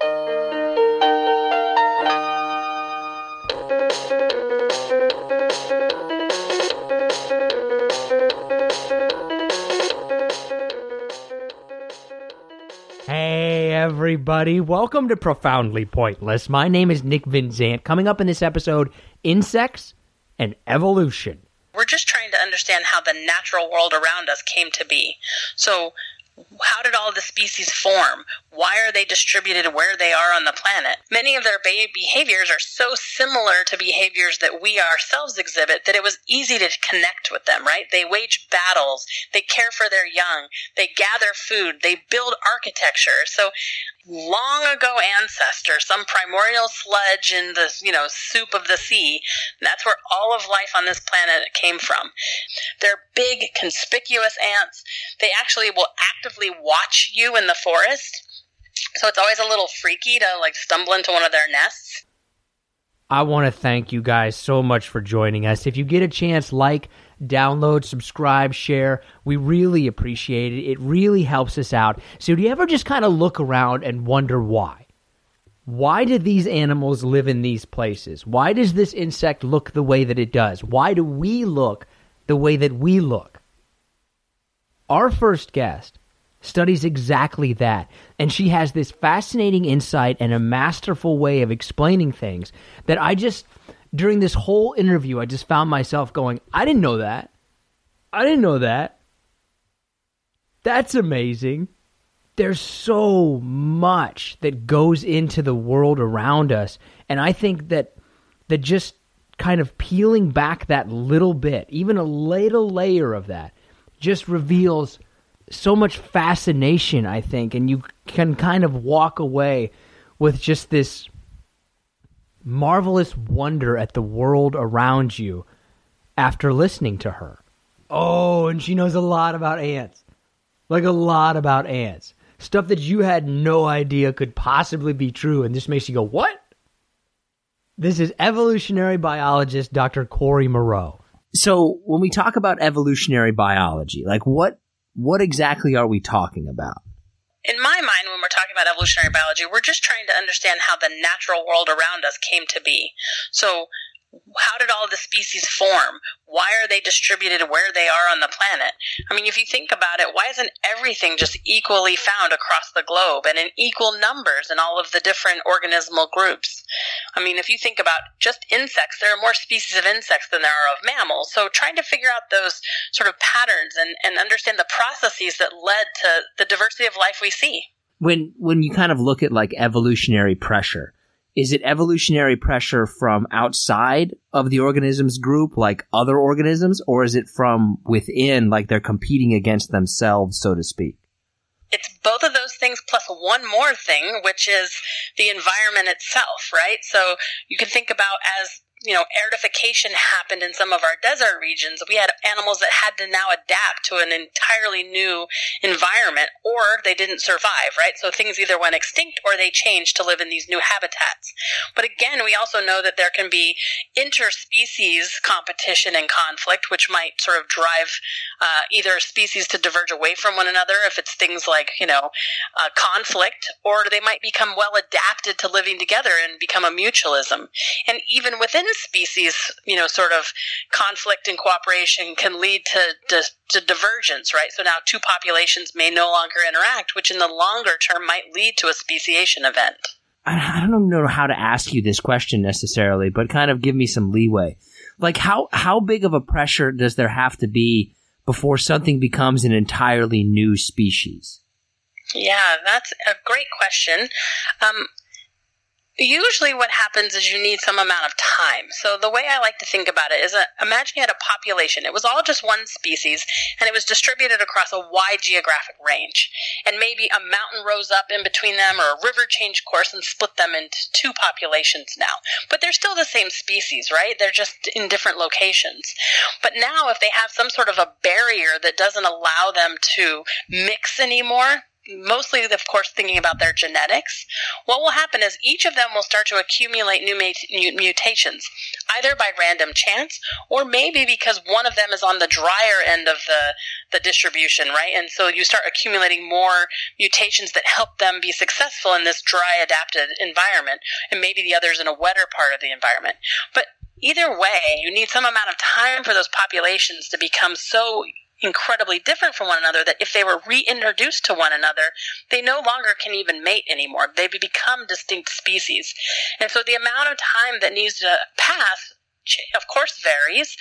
Hey, everybody. Welcome to Profoundly Pointless. My name is Nick Vinzant. Coming up in this episode, insects and evolution. We're just trying to understand how the natural world around us came to be. So, how did all the species form? Why are they distributed where they are on the planet? Many of their be- behaviors are so similar to behaviors that we ourselves exhibit that it was easy to connect with them, right? They wage battles, they care for their young, they gather food, they build architecture. So long ago ancestor, some primordial sludge in the, you know, soup of the sea. That's where all of life on this planet came from. They're big, conspicuous ants. They actually will actively watch you in the forest. So it's always a little freaky to like stumble into one of their nests. I want to thank you guys so much for joining us. If you get a chance, like, download, subscribe, share. We really appreciate it. It really helps us out. So, do you ever just kind of look around and wonder why? Why do these animals live in these places? Why does this insect look the way that it does? Why do we look the way that we look? Our first guest studies exactly that. And she has this fascinating insight and a masterful way of explaining things that I just, during this whole interview, I just found myself going, I didn't know that. I didn't know that. That's amazing. There's so much that goes into the world around us. And I think that that just kind of peeling back that little bit, even a little layer of that, just reveals so much fascination, I think, and you can kind of walk away with just this marvelous wonder at the world around you after listening to her. Oh, and she knows a lot about ants. Like a lot about ants. Stuff that you had no idea could possibly be true, and this makes you go, What? This is evolutionary biologist Dr. Corrie Moreau. So, when we talk about evolutionary biology, like what what exactly are we talking about? In my mind, when we're talking about evolutionary biology, we're just trying to understand how the natural world around us came to be. So, how did all the species form? Why are they distributed where they are on the planet? I mean, if you think about it, why isn't everything just equally found across the globe and in equal numbers in all of the different organismal groups? I mean, if you think about just insects, there are more species of insects than there are of mammals. So trying to figure out those sort of patterns and, and understand the processes that led to the diversity of life we see. When when you kind of look at like evolutionary pressure, is it evolutionary pressure from outside of the organism's group, like other organisms, or is it from within, like they're competing against themselves, so to speak? It's both of those things plus one more thing, which is the environment itself, right? So you can think about as you know, aridification happened in some of our desert regions. We had animals that had to now adapt to an entirely new environment or they didn't survive, right? So things either went extinct or they changed to live in these new habitats. But again, we also know that there can be interspecies competition and conflict, which might sort of drive uh, either species to diverge away from one another if it's things like, you know, uh, conflict, or they might become well adapted to living together and become a mutualism. And even within species, you know, sort of conflict and cooperation can lead to, to, to divergence, right? So now two populations may no longer interact, which in the longer term might lead to a speciation event. I don't know how to ask you this question necessarily, but kind of give me some leeway. Like how how big of a pressure does there have to be before something becomes an entirely new species? Yeah, that's a great question. Um, Usually, what happens is you need some amount of time. So, the way I like to think about it is uh, imagine you had a population. It was all just one species, and it was distributed across a wide geographic range. And maybe a mountain rose up in between them, or a river changed course and split them into two populations now. But they're still the same species, right? They're just in different locations. But now, if they have some sort of a barrier that doesn't allow them to mix anymore, mostly, of course, thinking about their genetics, what will happen is each of them will start to accumulate new mutations, either by random chance or maybe because one of them is on the drier end of the, the distribution, right? And so you start accumulating more mutations that help them be successful in this dry adapted environment, and maybe the others in a wetter part of the environment. But either way, you need some amount of time for those populations to become so incredibly different from one another that if they were reintroduced to one another, they no longer can even mate anymore. They become distinct species. And so the amount of time that needs to pass of course varies.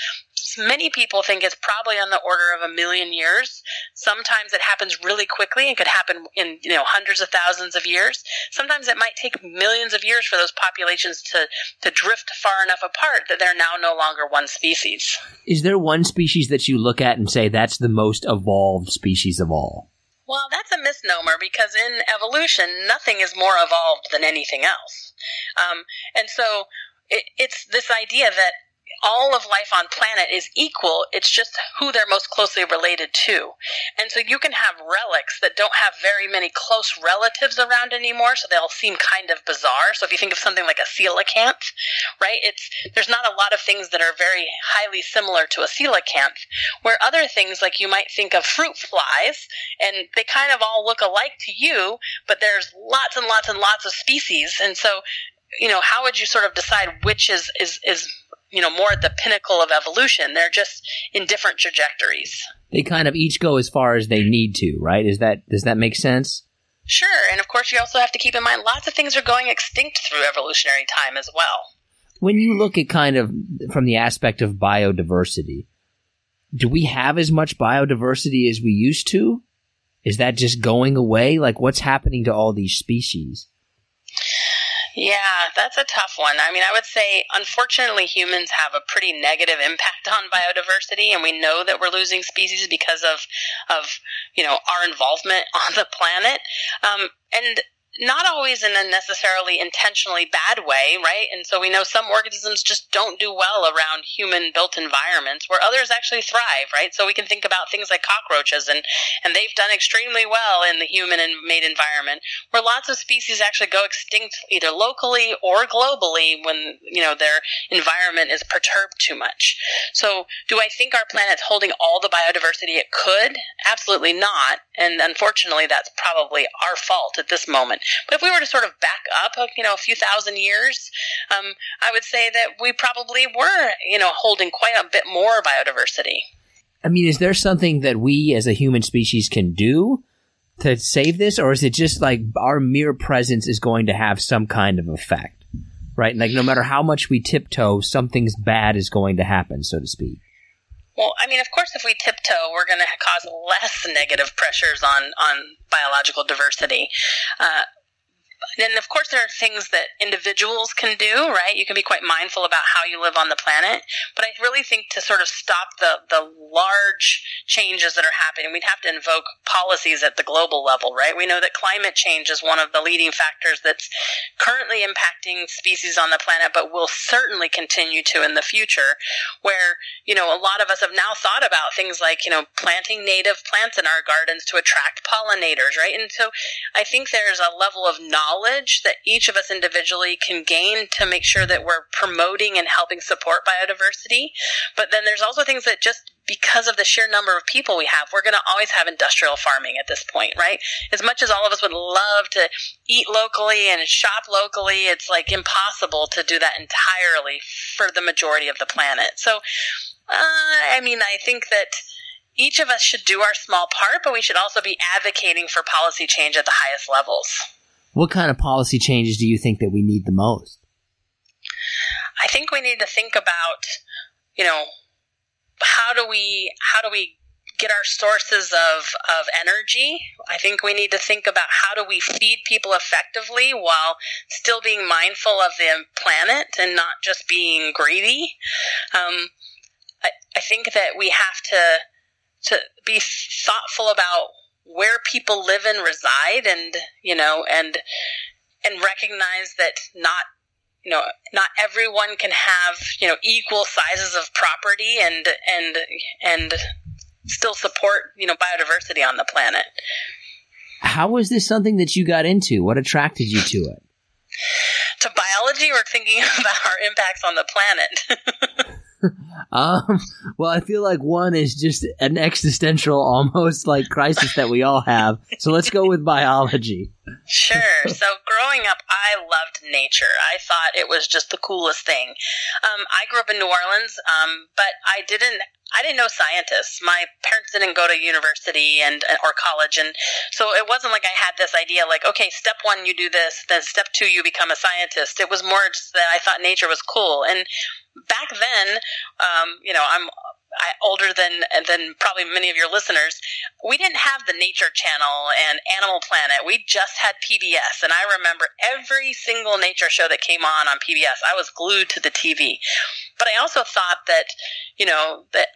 Many people think it's probably on the order of a million years. Sometimes it happens really quickly and could happen in you know hundreds of thousands of years. Sometimes it might take millions of years for those populations to to drift far enough apart that they're now no longer one species. Is there one species that you look at and say that's the most evolved species of all? Well, that's a misnomer because in evolution, nothing is more evolved than anything else. Um, and so it, it's this idea that all of life on planet is equal. It's just who they're most closely related to. And so you can have relics that don't have very many close relatives around anymore, so they'll seem kind of bizarre. So if you think of something like a coelacanth, right? It's there's not a lot of things that are very highly similar to a coelacanth. Where other things like you might think of fruit flies, and they kind of all look alike to you, but there's lots and lots and lots of species. And so you know, how would you sort of decide which is, is, is, you know, more at the pinnacle of evolution? They're just in different trajectories. They kind of each go as far as they need to, right? Is that, does that make sense? Sure. And of course, you also have to keep in mind lots of things are going extinct through evolutionary time as well. When you look at kind of from the aspect of biodiversity, do we have as much biodiversity as we used to? Is that just going away? Like, what's happening to all these species? Yeah, that's a tough one. I mean, I would say, unfortunately, humans have a pretty negative impact on biodiversity, and we know that we're losing species because of, of you know, our involvement on the planet. Um, and not always in a necessarily intentionally bad way, right? And so we know some organisms just don't do well around human built environments where others actually thrive, right? So we can think about things like cockroaches and, and they've done extremely well in the human and made environment where lots of species actually go extinct either locally or globally when, you know, their environment is perturbed too much. So do I think our planet's holding all the biodiversity it could? Absolutely not. And unfortunately, that's probably our fault at this moment. But if we were to sort of back up, you know, a few thousand years, um, I would say that we probably were, you know, holding quite a bit more biodiversity. I mean, is there something that we as a human species can do to save this, or is it just like our mere presence is going to have some kind of effect? Right? Like, no matter how much we tiptoe, something's bad is going to happen, so to speak. Well, I mean, of course, if we tiptoe, we're going to cause less negative pressures on on biological diversity. Uh, and of course, there are things that individuals can do, right? You can be quite mindful about how you live on the planet. But I really think to sort of stop the, the large changes that are happening, we'd have to invoke policies at the global level, right? We know that climate change is one of the leading factors that's currently impacting species on the planet, but will certainly continue to in the future, where, you know, a lot of us have now thought about things like, you know, planting native plants in our gardens to attract pollinators, right? And so I think there's a level of knowledge knowledge that each of us individually can gain to make sure that we're promoting and helping support biodiversity. But then there's also things that just because of the sheer number of people we have, we're going to always have industrial farming at this point, right? As much as all of us would love to eat locally and shop locally, it's like impossible to do that entirely for the majority of the planet. So, uh, I mean, I think that each of us should do our small part, but we should also be advocating for policy change at the highest levels. What kind of policy changes do you think that we need the most? I think we need to think about, you know, how do we how do we get our sources of, of energy. I think we need to think about how do we feed people effectively while still being mindful of the planet and not just being greedy. Um, I, I think that we have to to be thoughtful about where people live and reside and you know and and recognize that not you know not everyone can have you know equal sizes of property and and and still support you know biodiversity on the planet. How was this something that you got into? What attracted you to it? To biology or thinking about our impacts on the planet um, well, I feel like one is just an existential, almost like crisis that we all have. So let's go with biology. Sure. So growing up, I loved nature. I thought it was just the coolest thing. Um, I grew up in New Orleans, um, but I didn't I didn't know scientists. My parents didn't go to university and or college, and so it wasn't like I had this idea like, okay, step one you do this, then step two you become a scientist. It was more just that I thought nature was cool, and back then, um, you know, I'm I, older than than probably many of your listeners, we didn't have the Nature Channel and Animal Planet. We just had PBS, and I remember every single nature show that came on on PBS. I was glued to the TV. But I also thought that, you know, that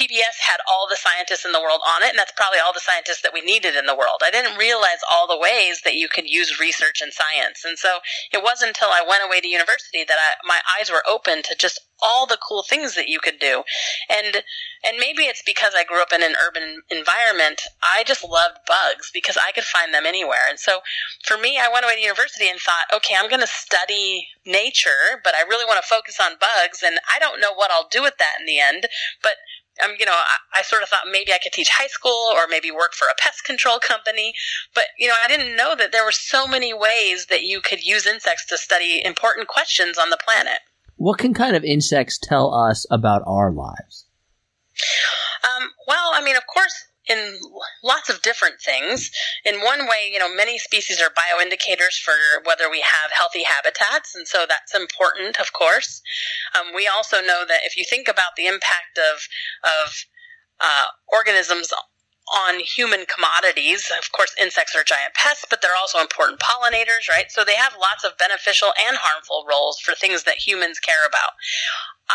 PBS had all the scientists in the world on it, and that's probably all the scientists that we needed in the world. I didn't realize all the ways that you could use research and science. And so it wasn't until I went away to university that I, my eyes were open to just all the cool things that you could do. And and maybe it's because I grew up in an urban environment. I just loved bugs because I could find them anywhere. And so for me, I went away to university and thought, okay, I'm going to study nature, but I really want to focus on bugs and I don't know what I'll do with that in the end, but um, you know, I, I, sort of thought maybe I could teach high school or maybe work for a pest control company. But, you know, I didn't know that there were so many ways that you could use insects to study important questions on the planet. What can kind of insects tell us about our lives? Um, well, I mean, of course, in lots of different things. In one way, you know, many species are bioindicators for whether we have healthy habitats, and so that's important, of course. Um, we also know that if you think about the impact of of uh, organisms on human commodities. Of course, insects are giant pests, but they're also important pollinators, right? So they have lots of beneficial and harmful roles for things that humans care about.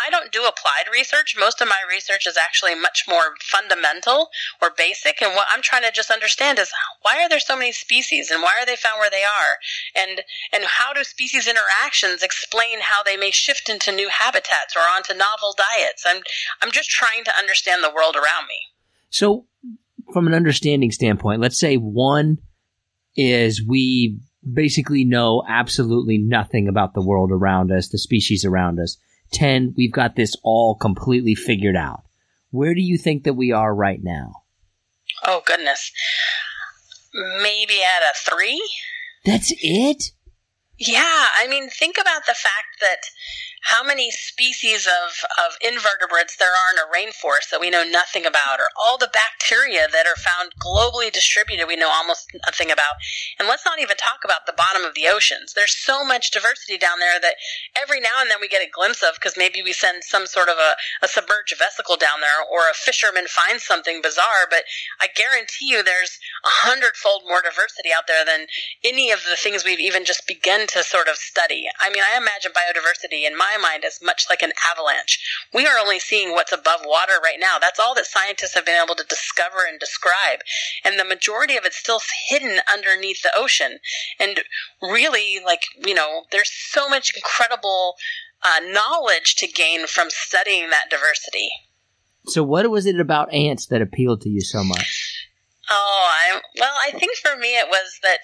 I don't do applied research. Most of my research is actually much more fundamental or basic. And what I'm trying to just understand is why are there so many species and why are they found where they are? And, and how do species interactions explain how they may shift into new habitats or onto novel diets? I'm, I'm just trying to understand the world around me. So, from an understanding standpoint, let's say one is we basically know absolutely nothing about the world around us, the species around us. 10, we've got this all completely figured out. Where do you think that we are right now? Oh, goodness. Maybe at a three? That's it? Yeah, I mean, think about the fact that how many species of, of invertebrates there are in a rainforest that we know nothing about, or all the bacteria that are found globally distributed we know almost nothing about. And let's not even talk about the bottom of the oceans. There's so much diversity down there that every now and then we get a glimpse of because maybe we send some sort of a, a submerged vesicle down there or a fisherman finds something bizarre. But I guarantee you there's a hundredfold more diversity out there than any of the things we've even just begun to sort of study. I mean, I imagine biodiversity in my my mind as much like an avalanche. We are only seeing what's above water right now. That's all that scientists have been able to discover and describe. And the majority of it's still hidden underneath the ocean. And really, like, you know, there's so much incredible uh, knowledge to gain from studying that diversity. So, what was it about ants that appealed to you so much? Oh, I well, I think for me it was that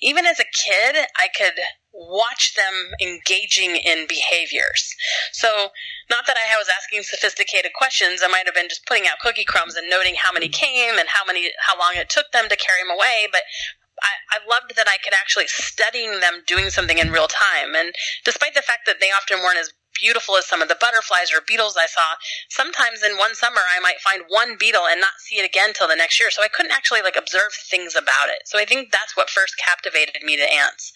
even as a kid, I could watch them engaging in behaviors. So, not that I was asking sophisticated questions, I might have been just putting out cookie crumbs and noting how many came and how many how long it took them to carry them away, but I, I loved that I could actually studying them doing something in real time. And despite the fact that they often weren't as beautiful as some of the butterflies or beetles I saw, sometimes in one summer I might find one beetle and not see it again till the next year. So I couldn't actually like observe things about it. So I think that's what first captivated me to ants.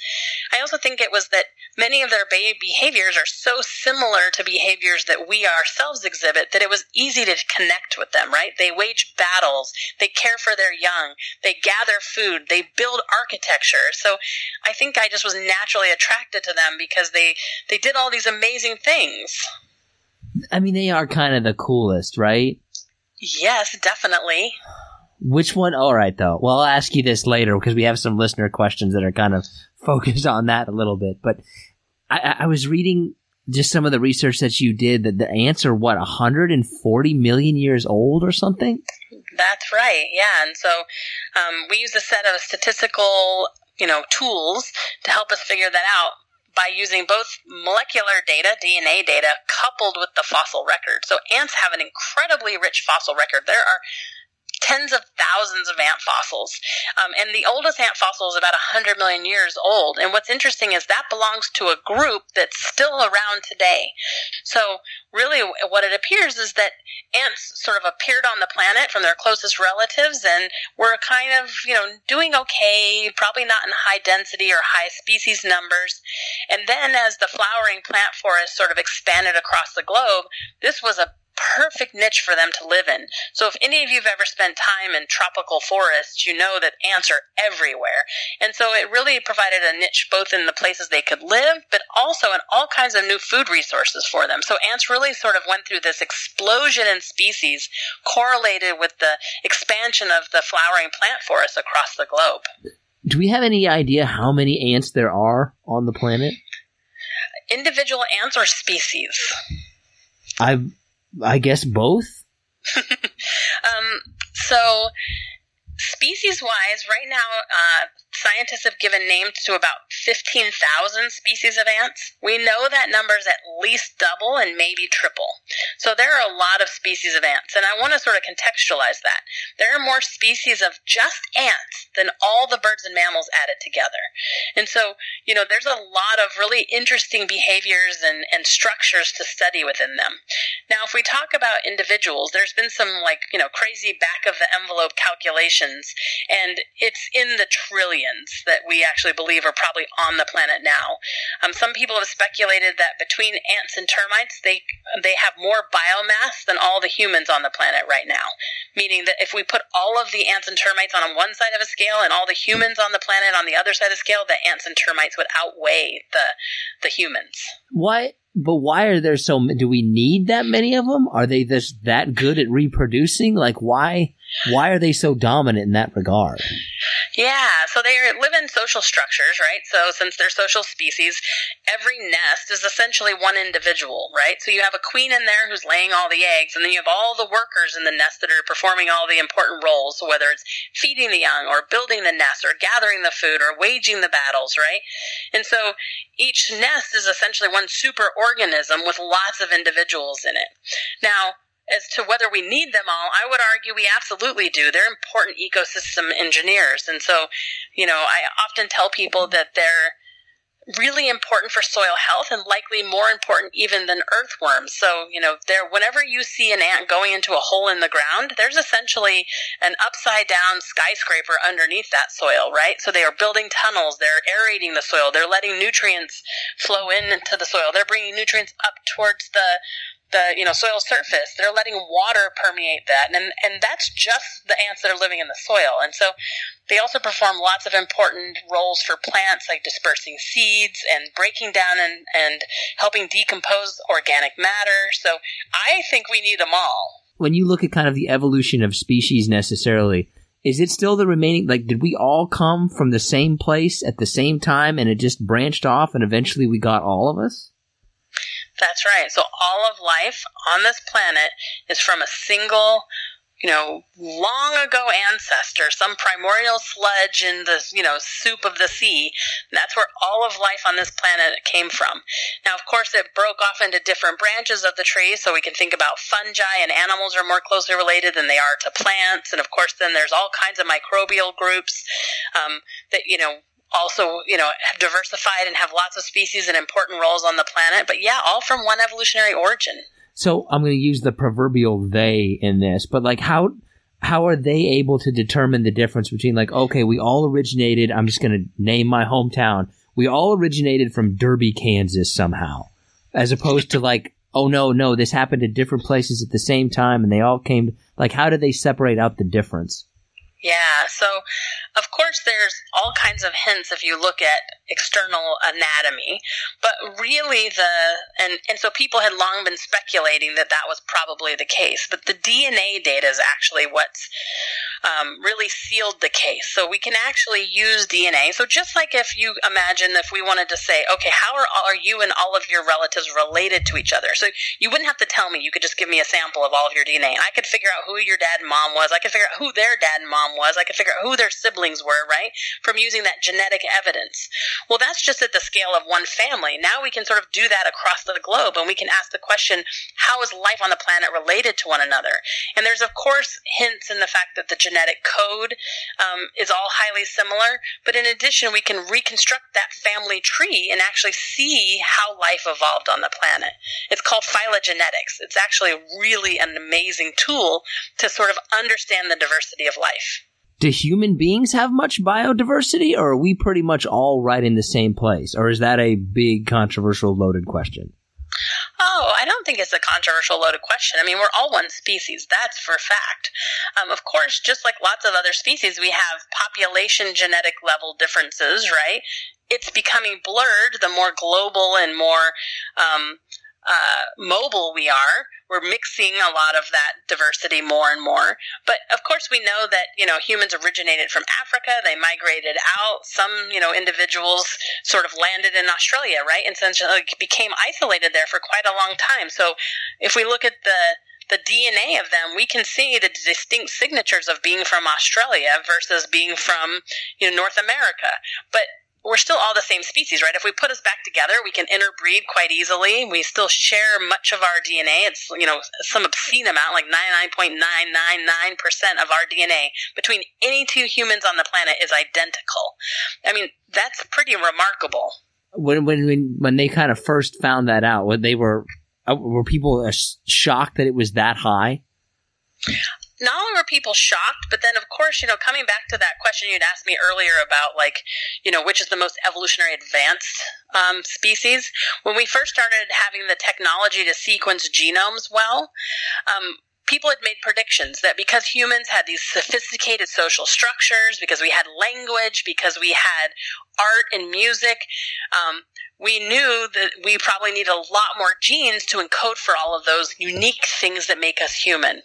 I also think it was that many of their behaviors are so similar to behaviors that we ourselves exhibit that it was easy to connect with them, right? They wage battles, they care for their young, they gather food, they build architecture. So I think I just was naturally attracted to them because they they did all these amazing things things. I mean, they are kind of the coolest, right? Yes, definitely. Which one? All right, though. Well, I'll ask you this later because we have some listener questions that are kind of focused on that a little bit. But I, I was reading just some of the research that you did that the ants are what 140 million years old or something. That's right. Yeah, and so um, we use a set of statistical, you know, tools to help us figure that out by using both molecular data, DNA data, coupled with the fossil record. So ants have an incredibly rich fossil record. There are tens of thousands of ant fossils. Um, and the oldest ant fossil is about 100 million years old. And what's interesting is that belongs to a group that's still around today. So, really, what it appears is that ants sort of appeared on the planet from their closest relatives and were kind of, you know, doing okay, probably not in high density or high species numbers. And then, as the flowering plant forest sort of expanded across the globe, this was a perfect niche for them to live in. So if any of you have ever spent time in tropical forests, you know that ants are everywhere. And so it really provided a niche both in the places they could live, but also in all kinds of new food resources for them. So ants really sort of went through this explosion in species correlated with the expansion of the flowering plant forests across the globe. Do we have any idea how many ants there are on the planet? Individual ants or species? I've I guess both. um, so, species wise, right now, uh, scientists have given names to about 15,000 species of ants. We know that number is at least double and maybe triple. So there are a lot of species of ants, and I want to sort of contextualize that. There are more species of just ants than all the birds and mammals added together. And so, you know, there's a lot of really interesting behaviors and, and structures to study within them. Now, if we talk about individuals, there's been some like, you know, crazy back of the envelope calculations, and it's in the trillions aliens that we actually believe are probably on the planet now. Um, some people have speculated that between ants and termites, they they have more biomass than all the humans on the planet right now. Meaning that if we put all of the ants and termites on one side of a scale and all the humans on the planet on the other side of the scale, the ants and termites would outweigh the the humans. What? But why are there so? Do we need that many of them? Are they just that good at reproducing? Like why? Why are they so dominant in that regard? Yeah, so they live in social structures, right? So since they're social species, every nest is essentially one individual, right? So you have a queen in there who's laying all the eggs, and then you have all the workers in the nest that are performing all the important roles, whether it's feeding the young or building the nest or gathering the food or waging the battles, right? And so each nest is essentially one super organism with lots of individuals in it. Now, as to whether we need them all, I would argue we absolutely do. They're important ecosystem engineers. And so, you know, I often tell people that they're really important for soil health and likely more important even than earthworms. So, you know, there whenever you see an ant going into a hole in the ground, there's essentially an upside down skyscraper underneath that soil, right? So they are building tunnels, they're aerating the soil, they're letting nutrients flow into the soil. They're bringing nutrients up towards the the you know soil surface. They're letting water permeate that, and and that's just the ants that are living in the soil. And so they also perform lots of important roles for plants, like dispersing seeds and breaking down and and helping decompose organic matter. So I think we need them all. When you look at kind of the evolution of species necessarily, is it still the remaining like did we all come from the same place at the same time and it just branched off and eventually we got all of us that's right. So all of life on this planet is from a single you know, long ago ancestor, some primordial sludge in the, you know, soup of the sea. that's where all of life on this planet came from. Now, of course, it broke off into different branches of the tree, so we can think about fungi and animals are more closely related than they are to plants. And of course, then there's all kinds of microbial groups um, that, you know, also, you know, have diversified and have lots of species and important roles on the planet. But yeah, all from one evolutionary origin. So I'm going to use the proverbial they in this, but like how how are they able to determine the difference between like okay, we all originated, I'm just going to name my hometown. We all originated from Derby, Kansas somehow. As opposed to like oh no, no, this happened at different places at the same time and they all came like how do they separate out the difference? Yeah, so of course there's all kinds of hints if you look at external anatomy, but really the and and so people had long been speculating that that was probably the case, but the DNA data is actually what's um, really sealed the case. So we can actually use DNA. So just like if you imagine if we wanted to say, okay, how are are you and all of your relatives related to each other? So you wouldn't have to tell me. You could just give me a sample of all of your DNA. I could figure out who your dad and mom was. I could figure out who their dad and mom was. I could figure out who their siblings were, right? From using that genetic evidence. Well, that's just at the scale of one family. Now we can sort of do that across the globe and we can ask the question, how is life on the planet related to one another? And there's, of course, hints in the fact that the genetic code um, is all highly similar. But in addition, we can reconstruct that family tree and actually see how life evolved on the planet. It's called phylogenetics. It's actually really an amazing tool to sort of understand the diversity of life do human beings have much biodiversity or are we pretty much all right in the same place or is that a big controversial loaded question Oh, I don't think it's a controversial loaded question. I mean, we're all one species. That's for fact. Um, of course, just like lots of other species, we have population genetic level differences, right? It's becoming blurred the more global and more um, uh, mobile we are. We're mixing a lot of that diversity more and more. But of course, we know that you know humans originated from Africa. They migrated out. Some you know individuals sort of landed in Australia, right, and essentially became isolated there for quite a long time. So if we look at the the DNA of them, we can see the distinct signatures of being from Australia versus being from you know North America. But we're still all the same species, right? If we put us back together, we can interbreed quite easily. We still share much of our DNA. It's, you know, some obscene amount, like 99.999% of our DNA between any two humans on the planet is identical. I mean, that's pretty remarkable. When, when, when, they kind of first found that out, when they were, uh, were people shocked that it was that high? Not only were people shocked, but then, of course, you know, coming back to that question you'd asked me earlier about, like, you know, which is the most evolutionary advanced um, species. When we first started having the technology to sequence genomes well, um, people had made predictions that because humans had these sophisticated social structures, because we had language, because we had art and music, um, we knew that we probably need a lot more genes to encode for all of those unique things that make us human.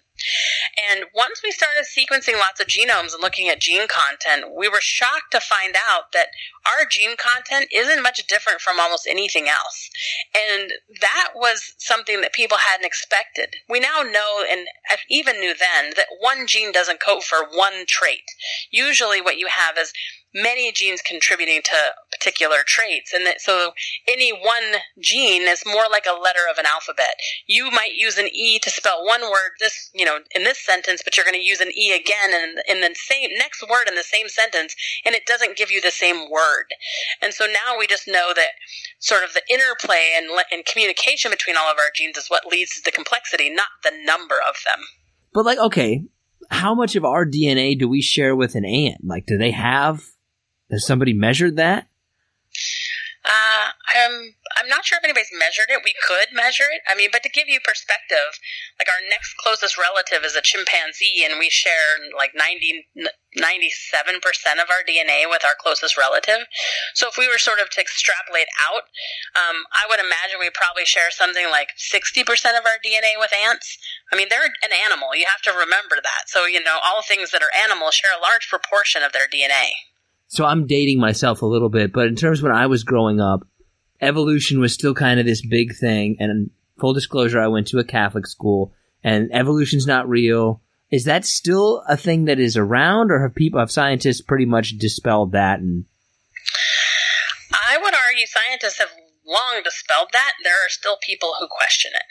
And once we started sequencing lots of genomes and looking at gene content, we were shocked to find out that our gene content isn't much different from almost anything else. And that was something that people hadn't expected. We now know, and even knew then, that one gene doesn't code for one trait. Usually what you have is many genes contributing to particular traits. And that, so any one gene is more like a letter of an alphabet. You might use an E to spell one word this, you know, in this sentence, but you're going to use an E again in, in the same next word in the same sentence, and it doesn't give you the same word. And so now we just know that sort of the interplay and, and communication between all of our genes is what leads to the complexity, not the number of them. But like, okay, how much of our DNA do we share with an ant? Like, do they have has somebody measured that? Uh, I'm I'm not sure if anybody's measured it. We could measure it. I mean, but to give you perspective, like our next closest relative is a chimpanzee, and we share like 90, 97 percent of our DNA with our closest relative. So if we were sort of to extrapolate out, um, I would imagine we probably share something like sixty percent of our DNA with ants. I mean, they're an animal. You have to remember that. So you know, all things that are animals share a large proportion of their DNA so I'm dating myself a little bit, but in terms of when I was growing up, evolution was still kind of this big thing. And full disclosure, I went to a Catholic school, and evolution's not real. Is that still a thing that is around, or have people, have scientists pretty much dispelled that? And I would argue scientists have long dispelled that. There are still people who question it,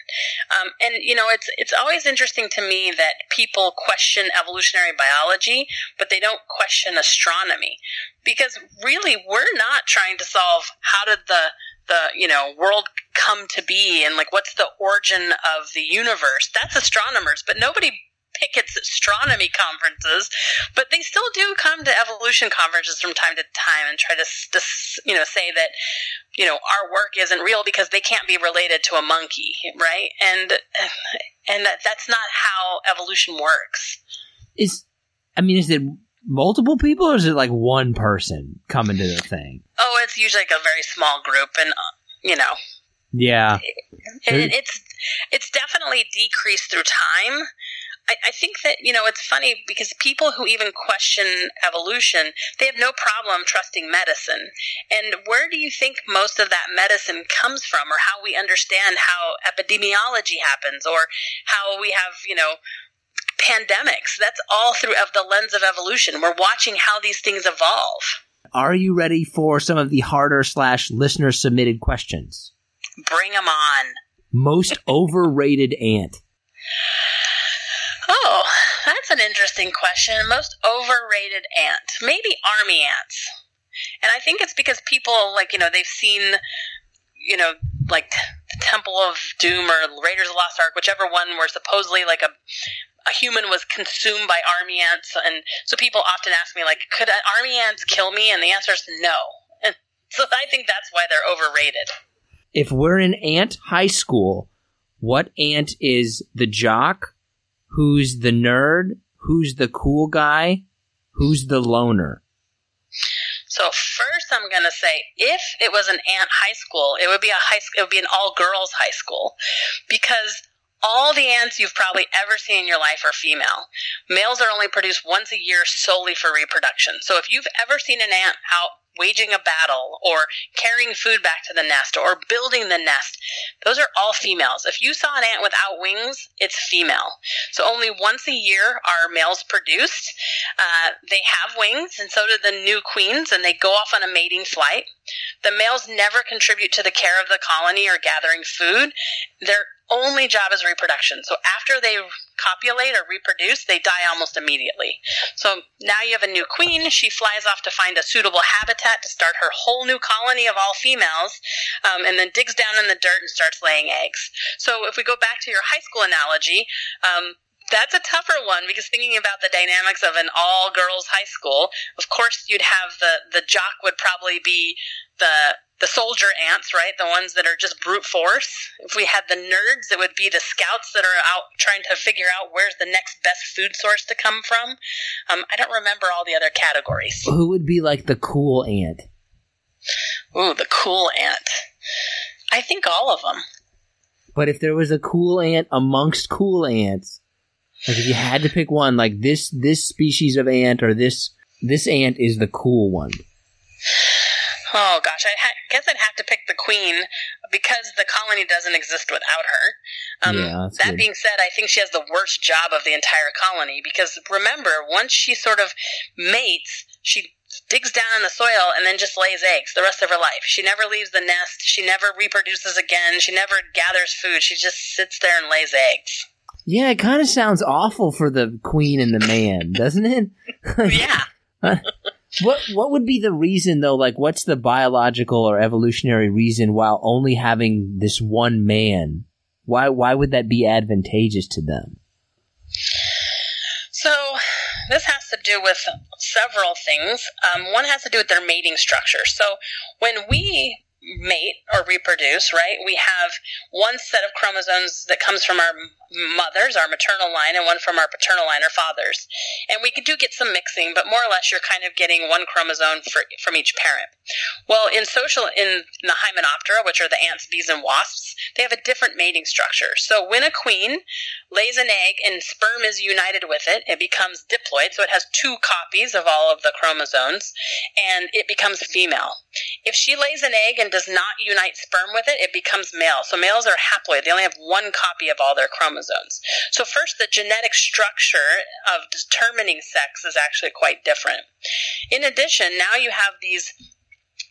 um, and you know it's it's always interesting to me that people question evolutionary biology, but they don't question astronomy, because really we're not trying to solve how did the the you know world come to be and like what's the origin of the universe. That's astronomers, but nobody pickets astronomy conferences, but they still do come to evolution conferences from time to time and try to, to, you know, say that, you know, our work isn't real because they can't be related to a monkey, right? And and that, that's not how evolution works. Is I mean, is it multiple people or is it like one person coming to the thing? Oh, it's usually like a very small group, and uh, you know, yeah, and it's it's definitely decreased through time. I, I think that, you know, it's funny because people who even question evolution, they have no problem trusting medicine. And where do you think most of that medicine comes from or how we understand how epidemiology happens or how we have, you know, pandemics? That's all through of the lens of evolution. We're watching how these things evolve. Are you ready for some of the harder slash listener submitted questions? Bring them on. Most overrated ant. Oh, that's an interesting question. Most overrated ant. Maybe army ants. And I think it's because people, like, you know, they've seen, you know, like the Temple of Doom or Raiders of the Lost Ark, whichever one where supposedly like a a human was consumed by army ants, and so people often ask me like, could army ants kill me? And the answer is no. And so I think that's why they're overrated. If we're in ant high school, what ant is the jock, who's the nerd, who's the cool guy, who's the loner. So first, I'm going to say, if it was an ant high school, it would be a high. It would be an all girls high school, because all the ants you've probably ever seen in your life are female. Males are only produced once a year solely for reproduction. So if you've ever seen an ant out waging a battle or carrying food back to the nest or building the nest. Those are all females. If you saw an ant without wings, it's female. So only once a year are males produced. Uh, they have wings, and so do the new queens, and they go off on a mating flight. The males never contribute to the care of the colony or gathering food. Their only job is reproduction. So after they copulate or reproduce, they die almost immediately. So now you have a new queen. She flies off to find a suitable habitat to start her whole new colony of all females, um, and then digs down in the dirt and starts laying eggs. So if we go back to your high school analogy, um, that's a tougher one because thinking about the dynamics of an all girls high school, of course you'd have the the jock would probably be the the soldier ants, right? The ones that are just brute force. If we had the nerds, it would be the scouts that are out trying to figure out where's the next best food source to come from. Um, I don't remember all the other categories. Who would be like the cool ant? Ooh, the cool ant. I think all of them. But if there was a cool ant amongst cool ants, like if you had to pick one, like this this species of ant or this this ant is the cool one. Oh gosh, I ha- guess I'd have to pick the queen because the colony doesn't exist without her. Um, yeah, that good. being said, I think she has the worst job of the entire colony because remember, once she sort of mates, she digs down in the soil and then just lays eggs the rest of her life. She never leaves the nest. She never reproduces again. She never gathers food. She just sits there and lays eggs. Yeah, it kind of sounds awful for the queen and the man, doesn't it? yeah. What what would be the reason though? Like, what's the biological or evolutionary reason while only having this one man? Why why would that be advantageous to them? So this has to do with several things. Um, one has to do with their mating structure. So when we mate or reproduce, right? We have one set of chromosomes that comes from our mothers, our maternal line, and one from our paternal line, our fathers. And we do get some mixing, but more or less you're kind of getting one chromosome for, from each parent. Well, in social, in the Hymenoptera, which are the ants, bees, and wasps, they have a different mating structure. So when a queen lays an egg and sperm is united with it, it becomes diploid, so it has two copies of all of the chromosomes, and it becomes female. If she lays an egg and does not unite sperm with it, it becomes male. So males are haploid. They only have one copy of all their chromosomes. So first, the genetic structure of determining sex is actually quite different. In addition, now you have these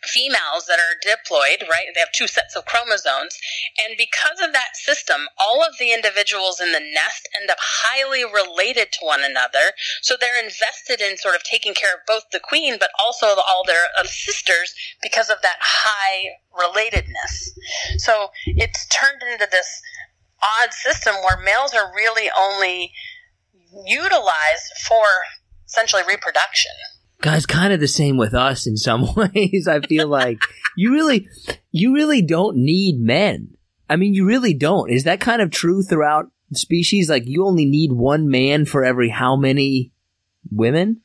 females that are diploid, right? They have two sets of chromosomes. And because of that system, all of the individuals in the nest end up highly related to one another. So they're invested in sort of taking care of both the queen, but also all their sisters because of that high relatedness. So it's turned into this odd system where males are really only utilized for essentially reproduction guys kind of the same with us in some ways i feel like. You really you really don't need men. I mean you really don't. Is that kind of true throughout species? Like you only need one man for every how many women?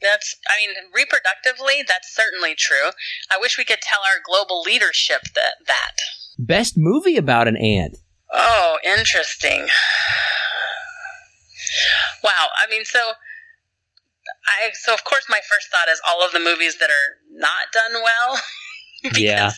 That's i mean reproductively that's certainly true. I wish we could tell our global leadership that that. Best movie about an ant. Oh interesting. Wow i mean so I so of course my first thought is all of the movies that are not done well. because, yeah.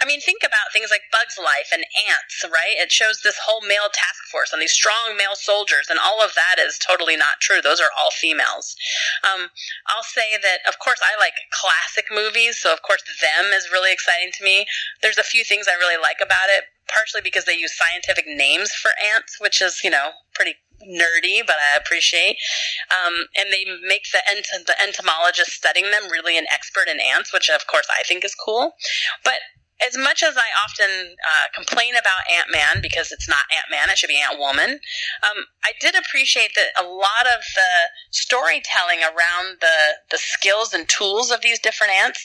I mean, think about things like Bugs Life and Antz, right? It shows this whole male task force and these strong male soldiers, and all of that is totally not true. Those are all females. Um, I'll say that, of course, I like classic movies, so of course, them is really exciting to me. There's a few things I really like about it, partially because they use scientific names for ants, which is, you know, pretty nerdy, but I appreciate. Um, and they make the, ent- the entomologist studying them really an expert in ants, which of course I think is cool. But as much as I often uh, complain about Ant Man because it's not Ant Man, it should be Ant Woman, um, I did appreciate that a lot of the storytelling around the the skills and tools of these different ants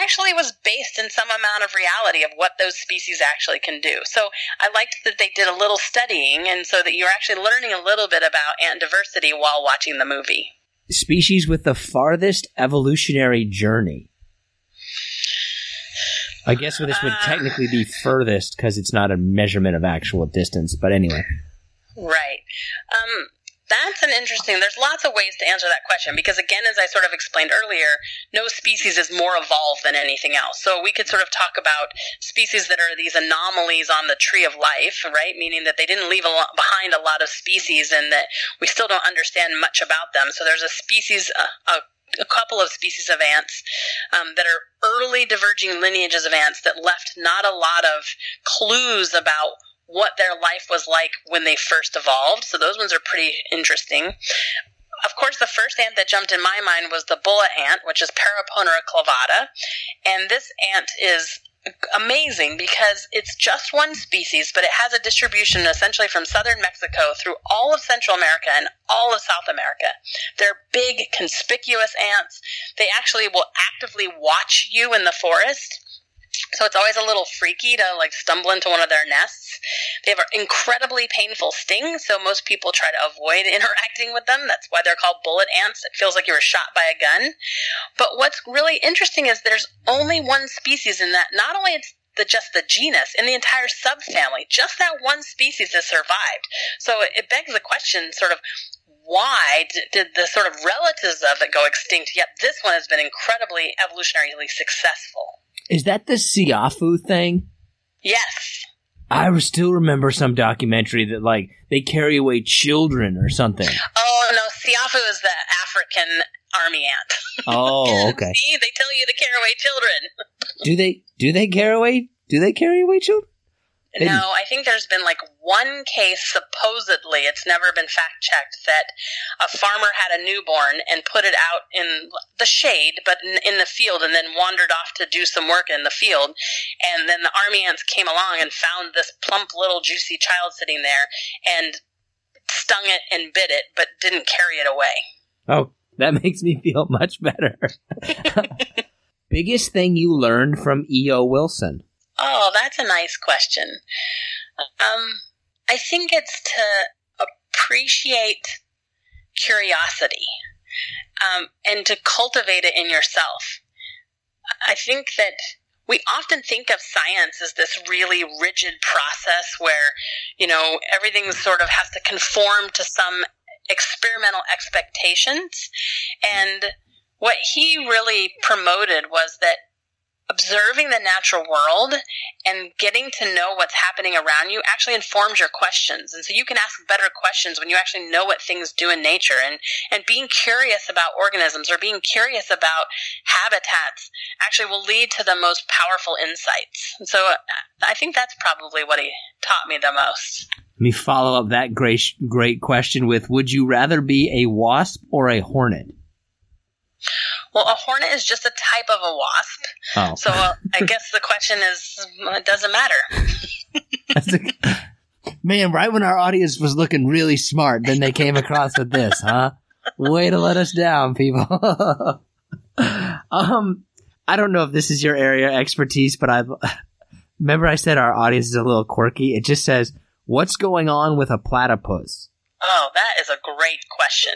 actually was based in some amount of reality of what those species actually can do. So I liked that they did a little studying and so that you're actually learning a little bit about ant diversity while watching the movie. Species with the farthest evolutionary journey. I guess this would uh, technically be furthest because it's not a measurement of actual distance, but anyway. Right. Um, that's an interesting. There's lots of ways to answer that question because, again, as I sort of explained earlier, no species is more evolved than anything else. So we could sort of talk about species that are these anomalies on the tree of life, right? Meaning that they didn't leave a lot, behind a lot of species and that we still don't understand much about them. So there's a species, a, a couple of species of ants um, that are early diverging lineages of ants that left not a lot of clues about what their life was like when they first evolved. So those ones are pretty interesting. Of course, the first ant that jumped in my mind was the bullet ant, which is Paraponera clavata. And this ant is amazing because it's just one species, but it has a distribution essentially from southern Mexico through all of Central America and all of South America. They're big, conspicuous ants. They actually will actively watch you in the forest so it's always a little freaky to like stumble into one of their nests. They have an incredibly painful sting, so most people try to avoid interacting with them. That's why they're called bullet ants. It feels like you were shot by a gun. But what's really interesting is there's only one species in that. Not only it's the just the genus in the entire subfamily, just that one species has survived. So it begs the question, sort of, why did the sort of relatives of it go extinct? Yet this one has been incredibly evolutionarily successful. Is that the Siafu thing? Yes. I still remember some documentary that like they carry away children or something. Oh no, Siafu is the African army ant. Oh, okay. See, they tell you to carry away children. do they? Do they carry away? Do they carry away children? No, I think there's been like one case, supposedly, it's never been fact checked, that a farmer had a newborn and put it out in the shade, but in, in, the field, and then wandered off to do some work in the field. And then the army ants came along and found this plump little juicy child sitting there and stung it and bit it, but didn't carry it away. Oh, that makes me feel much better. Biggest thing you learned from E.O. Wilson? Oh, that's a nice question. Um, I think it's to appreciate curiosity um, and to cultivate it in yourself. I think that we often think of science as this really rigid process where, you know, everything sort of has to conform to some experimental expectations. And what he really promoted was that observing the natural world and getting to know what's happening around you actually informs your questions. And so you can ask better questions when you actually know what things do in nature and, and being curious about organisms or being curious about habitats actually will lead to the most powerful insights. And so uh, I think that's probably what he taught me the most. Let me follow up that great, great question with Would you rather be a wasp or a hornet? Well, a hornet is just a type of a wasp. Oh. So uh, I guess the question is, it doesn't matter. a, man, right when our audience was looking really smart, then they came across with this, huh? Way to let us down, people. um, I don't know if this is your area of expertise, but I've remember I said our audience is a little quirky. It just says, "What's going on with a platypus?" Oh, that is a great question.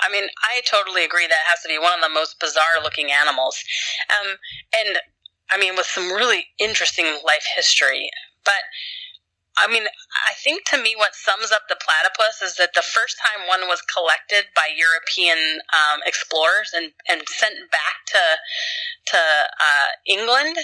I mean, I totally agree that has to be one of the most bizarre looking animals. Um, and I mean, with some really interesting life history. But I mean, I think to me what sums up the platypus is that the first time one was collected by European um, explorers and, and sent back to to uh, England,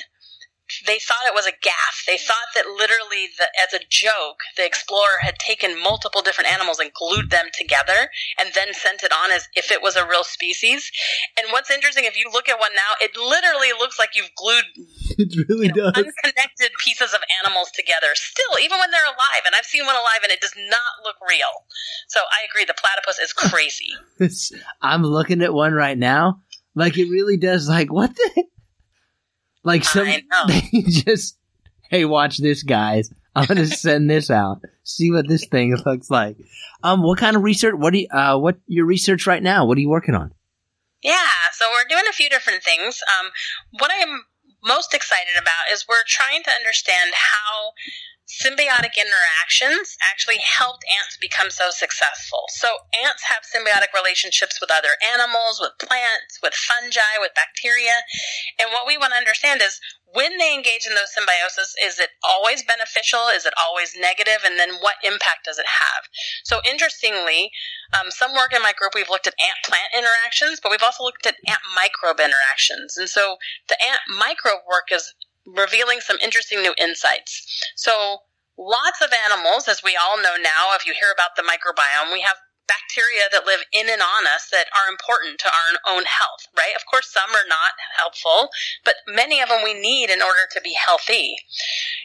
they thought it was a gaff. They thought that literally, the, as a joke, the explorer had taken multiple different animals and glued them together and then sent it on as if it was a real species. And what's interesting, if you look at one now, it literally looks like you've glued it really you know, does. unconnected pieces of animals together. Still, even when they're alive, and I've seen one alive, and it does not look real. So I agree, the platypus is crazy. I'm looking at one right now. Like it really does. Like what the like some, they just, hey, watch this, guys. I'm gonna send this out. See what this thing looks like. Um, what kind of research? What do you, uh, what your research right now? What are you working on? Yeah, so we're doing a few different things. Um, what I'm most excited about is we're trying to understand how symbiotic interactions actually helped ants become so successful. So ants have symbiotic relationships with other animals, with plants, with fungi, with bacteria. And what we want to understand is when they engage in those symbiosis, is it always beneficial? Is it always negative? And then what impact does it have? So interestingly, um, some work in my group, we've looked at ant plant interactions, but we've also looked at ant microbe interactions. And so the ant microbe work is revealing some interesting new insights. So, lots of animals, as we all know now, if you hear about the microbiome, we have bacteria that live in and on us that are important to our own health, right? Of course, some are not helpful, but many of them we need in order to be healthy.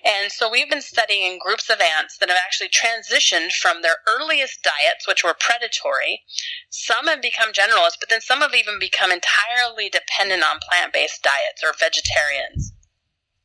And so we've been studying groups of ants that have actually transitioned from their earliest diets, which were predatory. Some have become generalists, but then some have even become entirely dependent on plant based diets or vegetarians.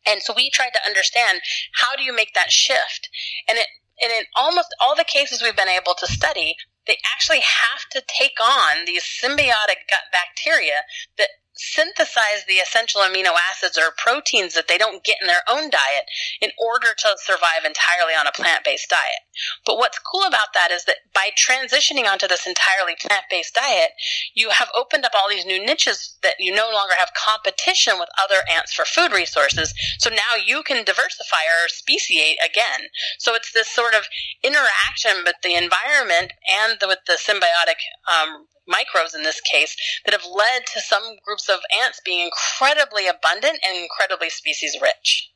And so we tried to understand how do you make that shift? And it, and in almost all the cases we've been able to study, they actually have to take on these symbiotic gut bacteria that synthesize the essential amino acids or proteins that they don't get in their own diet in order to survive entirely on a plant based diet. But what's cool about that is that by transitioning onto this entirely plant based diet, you have opened up all these new niches that you no longer have competition with other ants for food resources. So now you can diversify or speciate again. So it's this sort of interaction with the environment and the, with the symbiotic um, microbes in this case that have led to some groups of ants being incredibly abundant and incredibly species rich.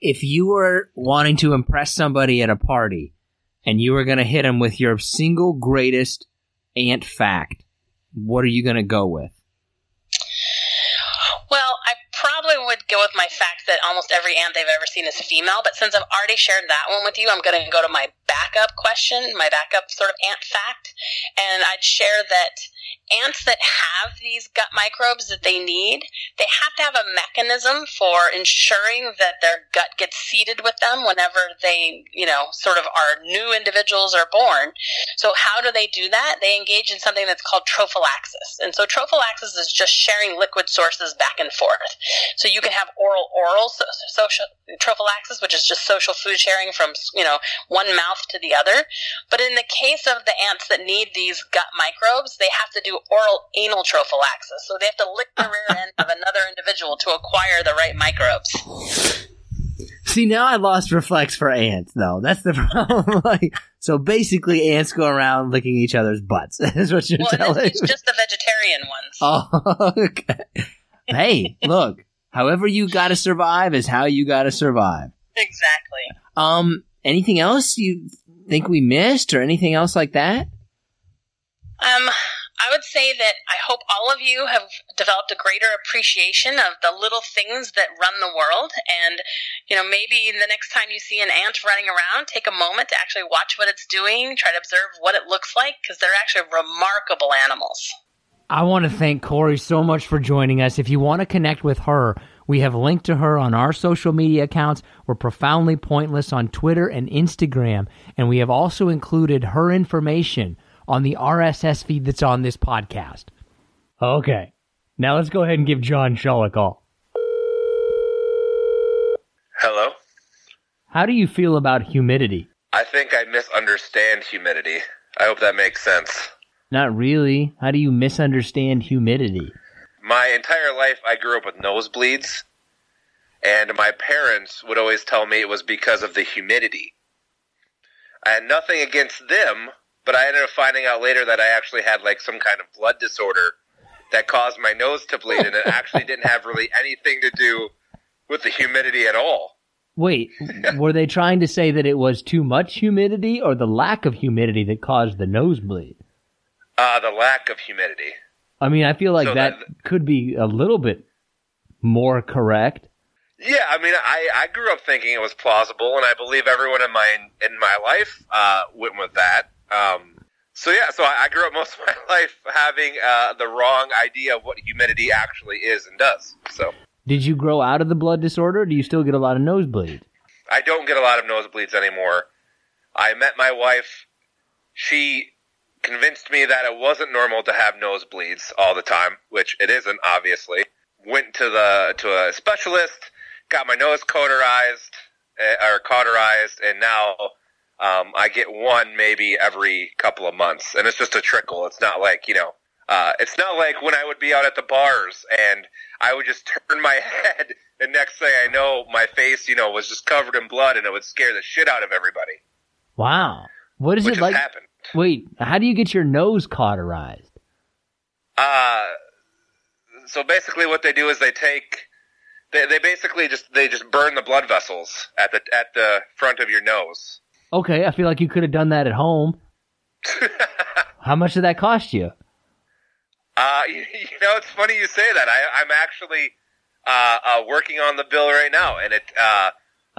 If you were wanting to impress somebody at a party and you were going to hit them with your single greatest ant fact, what are you going to go with? Well, I probably would go with my fact that almost every ant they've ever seen is female, but since I've already shared that one with you, I'm going to go to my backup question, my backup sort of ant fact, and I'd share that ants that have these gut microbes that they need, they have to have a mechanism for ensuring that their gut gets seeded with them whenever they, you know, sort of are new individuals are born. So how do they do that? They engage in something that's called trophallaxis. And so trophallaxis is just sharing liquid sources back and forth. So you can have oral oral social trophallaxis, which is just social food sharing from, you know, one mouth to the other. But in the case of the ants that need these gut microbes, they have to do oral anal trophallaxis. So they have to lick the rear end of another individual to acquire the right microbes. See, now I lost reflex for ants, though. That's the problem. like, so basically, ants go around licking each other's butts. Is what you're well, telling it's, it's just the vegetarian ones. Oh, okay. hey, look, However you got to survive is how you got to survive. Exactly. Um, anything else you think we missed or anything else like that? Um, I would say that I hope all of you have developed a greater appreciation of the little things that run the world. And, you know, maybe the next time you see an ant running around, take a moment to actually watch what it's doing, try to observe what it looks like, because they're actually remarkable animals. I want to thank Corrie so much for joining us. If you want to connect with her, we have linked to her on our social media accounts. We're profoundly pointless on Twitter and Instagram, and we have also included her information on the RSS feed that's on this podcast. Okay, now let's go ahead and give John Shull a call. Hello? How do you feel about humidity? I think I misunderstand humidity. I hope that makes sense. Not really. How do you misunderstand humidity? My entire life, I grew up with nosebleeds, and my parents would always tell me it was because of the humidity. I had nothing against them, but I ended up finding out later that I actually had like some kind of blood disorder that caused my nose to bleed, and it actually didn't have really anything to do with the humidity at all. Wait, were they trying to say that it was too much humidity or the lack of humidity that caused the nosebleed? Uh, the lack of humidity. I mean, I feel like So that that- could be a little bit more correct. Yeah, I mean, I, I grew up thinking it was plausible, and I believe everyone in my in my life uh, went with that. Um, so yeah, so I, I grew up most of my life having uh, the wrong idea of what humidity actually is and does. So Did you grow out of the blood disorder? Or do you still get a lot of nosebleed? I don't get a lot of nosebleeds anymore. I met my wife. She convinced me that it wasn't normal to have nosebleeds all the time, which it isn't, obviously. Went to the to a specialist, got my nose cauterized uh, or cauterized, and now um, I get one maybe every couple of months, and it's just a trickle. It's not like you know. Uh, it's not like when I would be out at the bars and I would just turn my head, and next thing I know, my face, you know, was just covered in blood, and it would scare the shit out of everybody. Wow. What is it like? happened. Wait, how do you get your nose cauterized? Uh, so basically, what they do is they take, they, they basically just they just burn the blood vessels at the at the front of your nose. Okay, I feel like you could have done that at home. How much did that cost you? Uh, you, you know, it's funny you say that. I, I'm actually uh, uh, working on the bill right now, and it uh,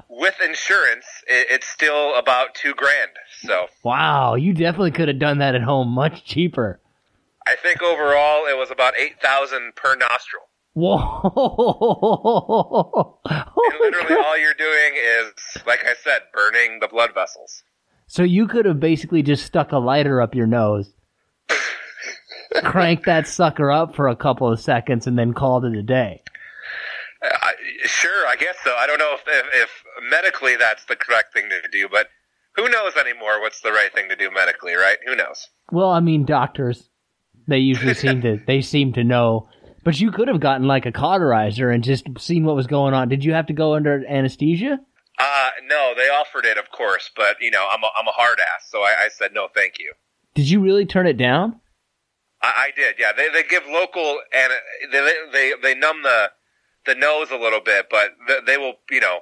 with insurance, it, it's still about two grand. So Wow, you definitely could have done that at home much cheaper. I think overall it was about eight thousand per nostril. Whoa. And literally, all you're doing is, like I said, burning the blood vessels. So you could have basically just stuck a lighter up your nose, cranked that sucker up for a couple of seconds, and then called it a day. Uh, I, sure, I guess so. I don't know if, if, if medically that's the correct thing to do, but who knows anymore what's the right thing to do medically, right? Who knows? Well, I mean, doctors, they usually seem to they seem to know. But you could have gotten like a cauterizer and just seen what was going on. Did you have to go under anesthesia? Uh, no, they offered it, of course, but you know, I'm a, I'm a hard ass, so I, I said no, thank you. Did you really turn it down? I, I did, yeah. They they give local and they they they numb the the nose a little bit, but they, they will, you know,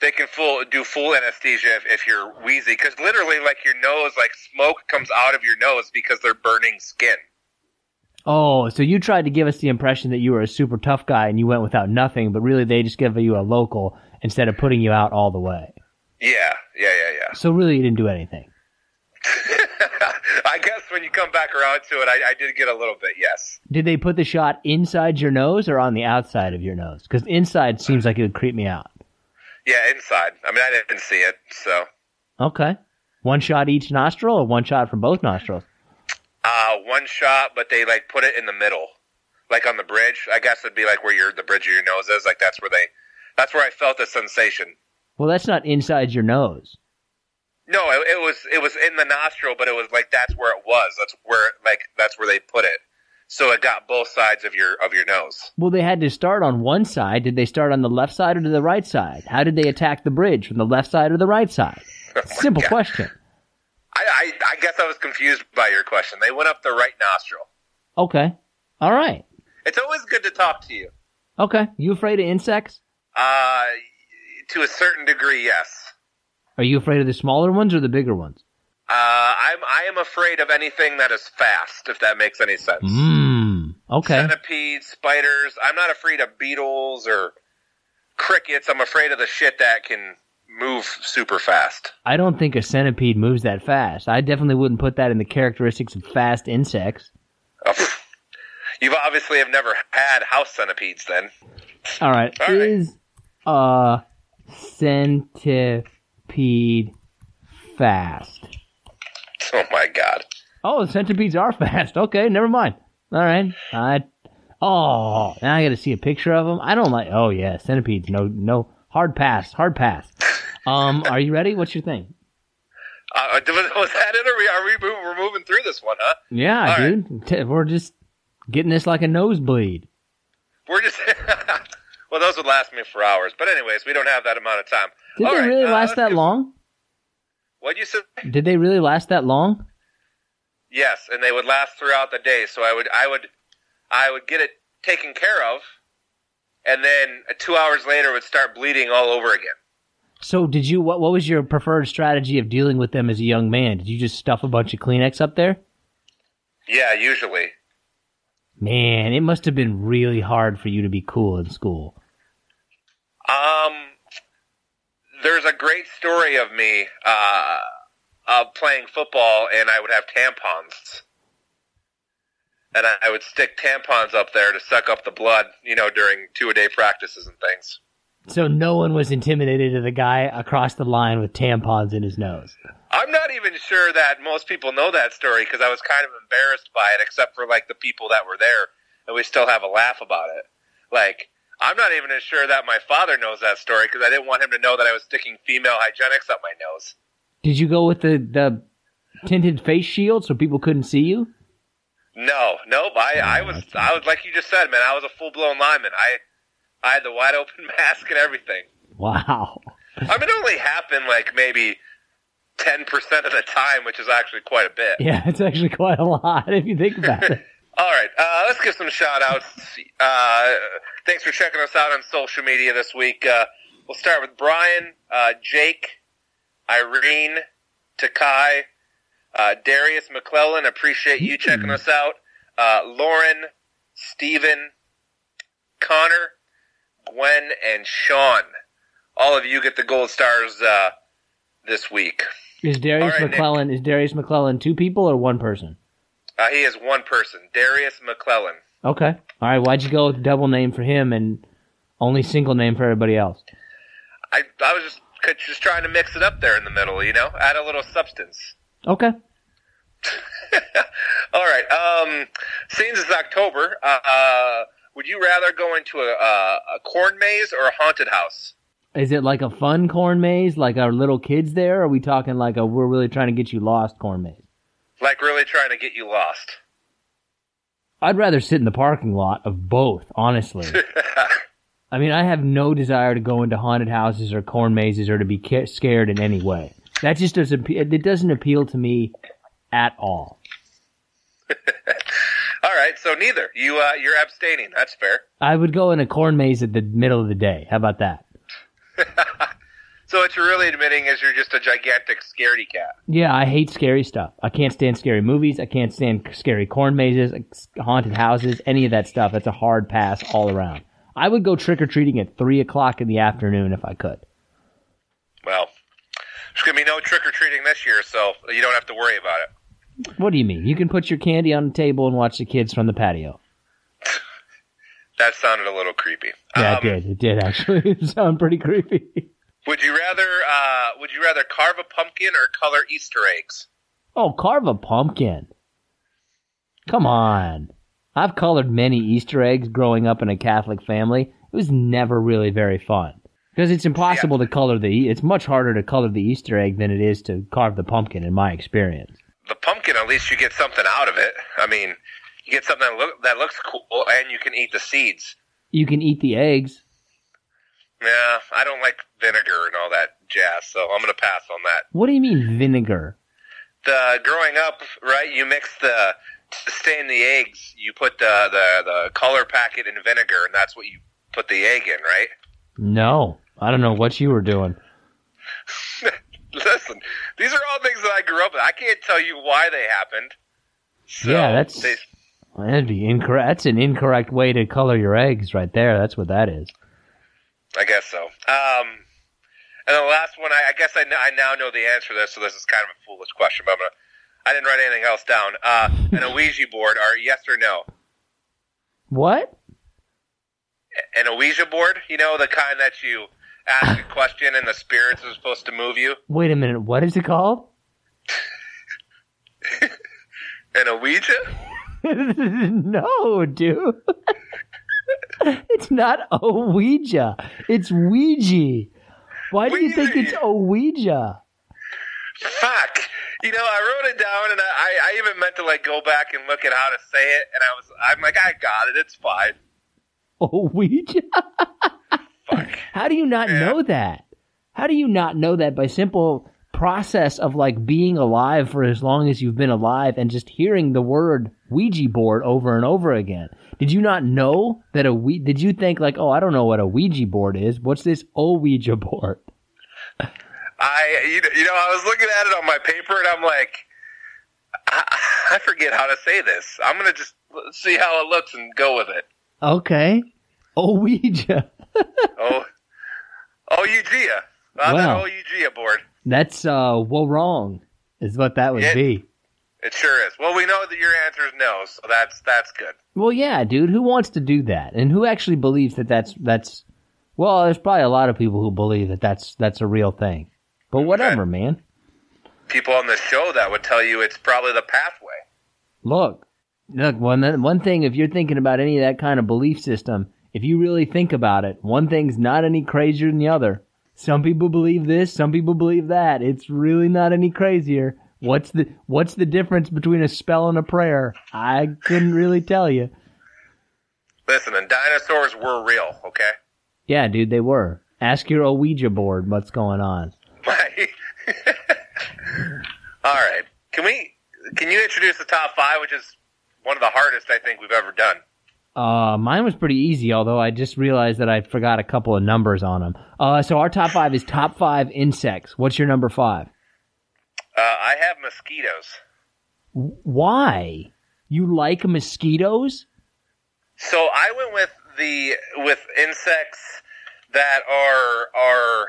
they can full do full anesthesia if, if you're wheezy, because literally, like your nose, like smoke comes out of your nose because they're burning skin. Oh, so you tried to give us the impression that you were a super tough guy and you went without nothing, but really they just gave you a local instead of putting you out all the way. Yeah, yeah, yeah, yeah. So really you didn't do anything. I guess when you come back around to it, I, I did get a little bit, yes. Did they put the shot inside your nose or on the outside of your nose? Because inside seems like it would creep me out. Yeah, inside. I mean, I didn't see it, so. Okay. One shot each nostril or one shot from both nostrils? Uh, one shot, but they like put it in the middle, like on the bridge. I guess it'd be like where your the bridge of your nose is. Like that's where they, that's where I felt the sensation. Well, that's not inside your nose. No, it, it was it was in the nostril, but it was like that's where it was. That's where like that's where they put it. So it got both sides of your of your nose. Well, they had to start on one side. Did they start on the left side or to the right side? How did they attack the bridge from the left side or the right side? Simple God. question. I, I I guess I was confused by your question. They went up the right nostril. Okay. All right. It's always good to talk to you. Okay. You afraid of insects? Uh, to a certain degree, yes. Are you afraid of the smaller ones or the bigger ones? Uh, I'm I am afraid of anything that is fast. If that makes any sense. Mmm. Okay. Centipedes, spiders. I'm not afraid of beetles or crickets. I'm afraid of the shit that can move super fast. I don't think a centipede moves that fast. I definitely wouldn't put that in the characteristics of fast insects. Oh, pff. you obviously have never had house centipedes, then. All right. All right. Is a centipede fast? Oh my god. Oh, centipedes are fast. Okay, never mind. All right. I. Oh, now I got to see a picture of them. I don't like. Oh yeah, centipedes. No, no. Hard pass. Hard pass. Um, are you ready? What's your thing? Uh, was was that it? Are we are we move, we're moving through this one, huh? Yeah, All dude. T- We're just getting this like a nosebleed. We're just. well, those would last me for hours. But anyways, we don't have that amount of time. Did All they right, really uh, last that long? What'd you say? Did they really last that long? Yes, and they would last throughout the day. So I would, I would, I would get it taken care of, and then two hours later would start bleeding all over again. So did you? What What was your preferred strategy of dealing with them as a young man? Did you just stuff a bunch of Kleenex up there? Yeah, usually. Man, it must have been really hard for you to be cool in school. Um, there's a great story of me uh, of playing football, and I would have tampons, and I, I would stick tampons up there to suck up the blood, you know, during two a day practices and things. So no one was intimidated of the guy across the line with tampons in his nose. I'm not even sure that most people know that story because I was kind of embarrassed by it, except for like the people that were there, and we still have a laugh about it. Like, I'm not even as sure that my father knows that story because I didn't want him to know that I was sticking female hygienics up my nose. Did you go with the the tinted face shield so people couldn't see you? No, nope. I, I was, I was like you just said, man. I was a full blown lineman. I, I had the wide open mask and everything. Wow. I mean, it only happened like maybe ten percent of the time, which is actually quite a bit. Yeah, it's actually quite a lot if you think about it. All right, uh, let's give some shout outs. Uh, thanks for checking us out on social media this week. Uh, we'll start with Brian, uh, Jake, Irene, Takai, uh, Darius McClellan. Appreciate you checking us out. Uh, Lauren, Stephen, Connor, Gwen, and Sean. All of you get the gold stars uh, this week. Is Darius right, Nick. McClellan is Darius McClellan two people or one person? Uh, he is one person, Darius McClellan. Okay. All right. Why'd you go with double name for him and only single name for everybody else? I I was just just trying to mix it up there in the middle, you know, add a little substance. Okay. All right. Um, since it's October, uh, would you rather go into a, a, a corn maze or a haunted house? Is it like a fun corn maze, like our little kids there? Or are we talking like a we're really trying to get you lost corn maze? Like really trying to get you lost. I'd rather sit in the parking lot of both, honestly. I mean, I have no desire to go into haunted houses or corn mazes or to be ca- scared in any way. That just doesn't. It doesn't appeal to me at all. All right. So neither. You uh, you're abstaining. That's fair. I would go in a corn maze at the middle of the day. How about that? So what you're really admitting is you're just a gigantic scaredy cat. Yeah, I hate scary stuff. I can't stand scary movies. I can't stand scary corn mazes, haunted houses, any of that stuff. That's a hard pass all around. I would go trick or treating at three o'clock in the afternoon if I could. Well, there's gonna be no trick or treating this year, so you don't have to worry about it. What do you mean? You can put your candy on the table and watch the kids from the patio. That sounded a little creepy. Yeah, Um, it did. It did actually it sound pretty creepy. Would you rather uh, would you rather carve a pumpkin or color Easter eggs? Oh, carve a pumpkin. Come on. I've colored many Easter eggs growing up in a Catholic family. It was never really very fun. Because it's impossible to color the, it's much harder to color the Easter egg than it is to carve the pumpkin in my experience. The pumpkin, at least you get something out of it. I mean, you get something that, look, that looks cool, and you can eat the seeds. You can eat the eggs. Yeah, I don't like vinegar and all that jazz, so I'm gonna pass on that. What do you mean vinegar? The growing up, right? You mix the to stain the eggs. You put the the the color packet in vinegar, and that's what you put the egg in, right? No, I don't know what you were doing. Listen, these are all things that I grew up with. I can't tell you why they happened. So Yeah, that's- they, That'd be incorrect. That's an incorrect way to color your eggs, right there. That's what that is. I guess so. Um, and the last one, I, I guess I, I now know the answer to this, so this is kind of a foolish question, but I'm gonna. I didn't write anything else down. Uh, an Ouija board, are yes or no? What? An Ouija board, you know, the kind that you ask a question and the spirits are supposed to move you. Wait a minute. What is it called? An Ouija? no, dude. it's not Ouija. It's Ouija. Why do you think it's Ouija? Fuck. You know, I wrote it down, and I, I even meant to like go back and look at how to say it, and I was, I'm like, I got it. It's fine. Ouija? Fuck. How do you not Yeah. know that? How do you not know that by simple process of like being alive for as long as you've been alive and just hearing the word Ouija board over and over again? Did you not know that a we? Did you think like, oh, I don't know what a Ouija board is? What's this Ouija board? I, you know, you know, I was looking at it on my paper, and I'm like, I, I forget how to say this. I'm gonna just see how it looks and go with it. Okay, Ouija. Oh, oh. Uh, that Wow. Ouija board. That's uh, well wrong, is what that would Yeah. be. It sure is. Well, we know that your answer is no, so that's that's good. Well, yeah, dude. Who wants to do that, and who actually believes that that's that's? Well, there's probably a lot of people who believe that that's that's a real thing. But whatever, man. People on this show that would tell you it's probably the pathway. Look, look. One one thing, if you're thinking about any of that kind of belief system, if you really think about it, one thing's not any crazier than the other. Some people believe this, some people believe that. It's really not any crazier. What's the What's the difference between a spell and a prayer? I couldn't really tell you. Listen, and dinosaurs were real. Okay. Yeah, dude, they were. Ask your Ouija board what's going on. All right. Can we? Can you introduce the top five, which is one of the hardest I think we've ever done? Uh, mine was pretty easy, although I just realized that I forgot a couple of numbers on them. Uh, so our top five is top five insects. What's your number five? Uh, I have mosquitoes. Why? You like mosquitoes? So I went with the with insects that are are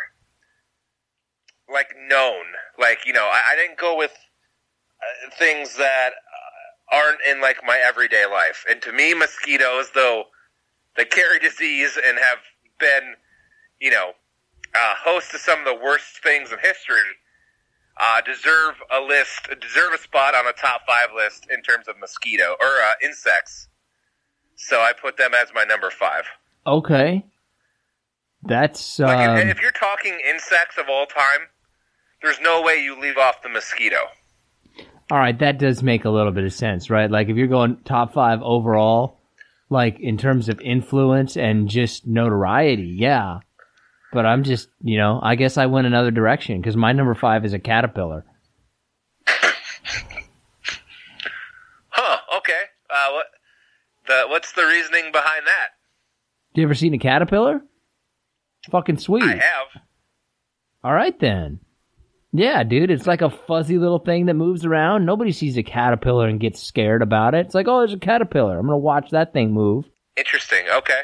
like known. Like you know, I, I didn't go with uh, things that aren't in like my everyday life. And to me, mosquitoes, though they carry disease and have been, you know, uh, host to some of the worst things in history, uh, deserve a list, deserve a spot on a top five list in terms of mosquito or uh, insects. So I put them as my number five. Okay. That's Like, um, if, if you're talking insects of all time, there's no way you leave off the mosquito. All right. That does make a little bit of sense, right? Like if you're going top five overall, like in terms of influence and just notoriety, yeah. But I'm just, you know, I guess I went another direction because my number five is a caterpillar. Huh? Okay. Uh, what the what's the reasoning behind that? Do you ever seen a caterpillar? Fucking sweet. I have. All right then. Yeah, dude, it's like a fuzzy little thing that moves around. Nobody sees a caterpillar and gets scared about it. It's like, oh, there's a caterpillar. I'm gonna watch that thing move. Interesting. Okay.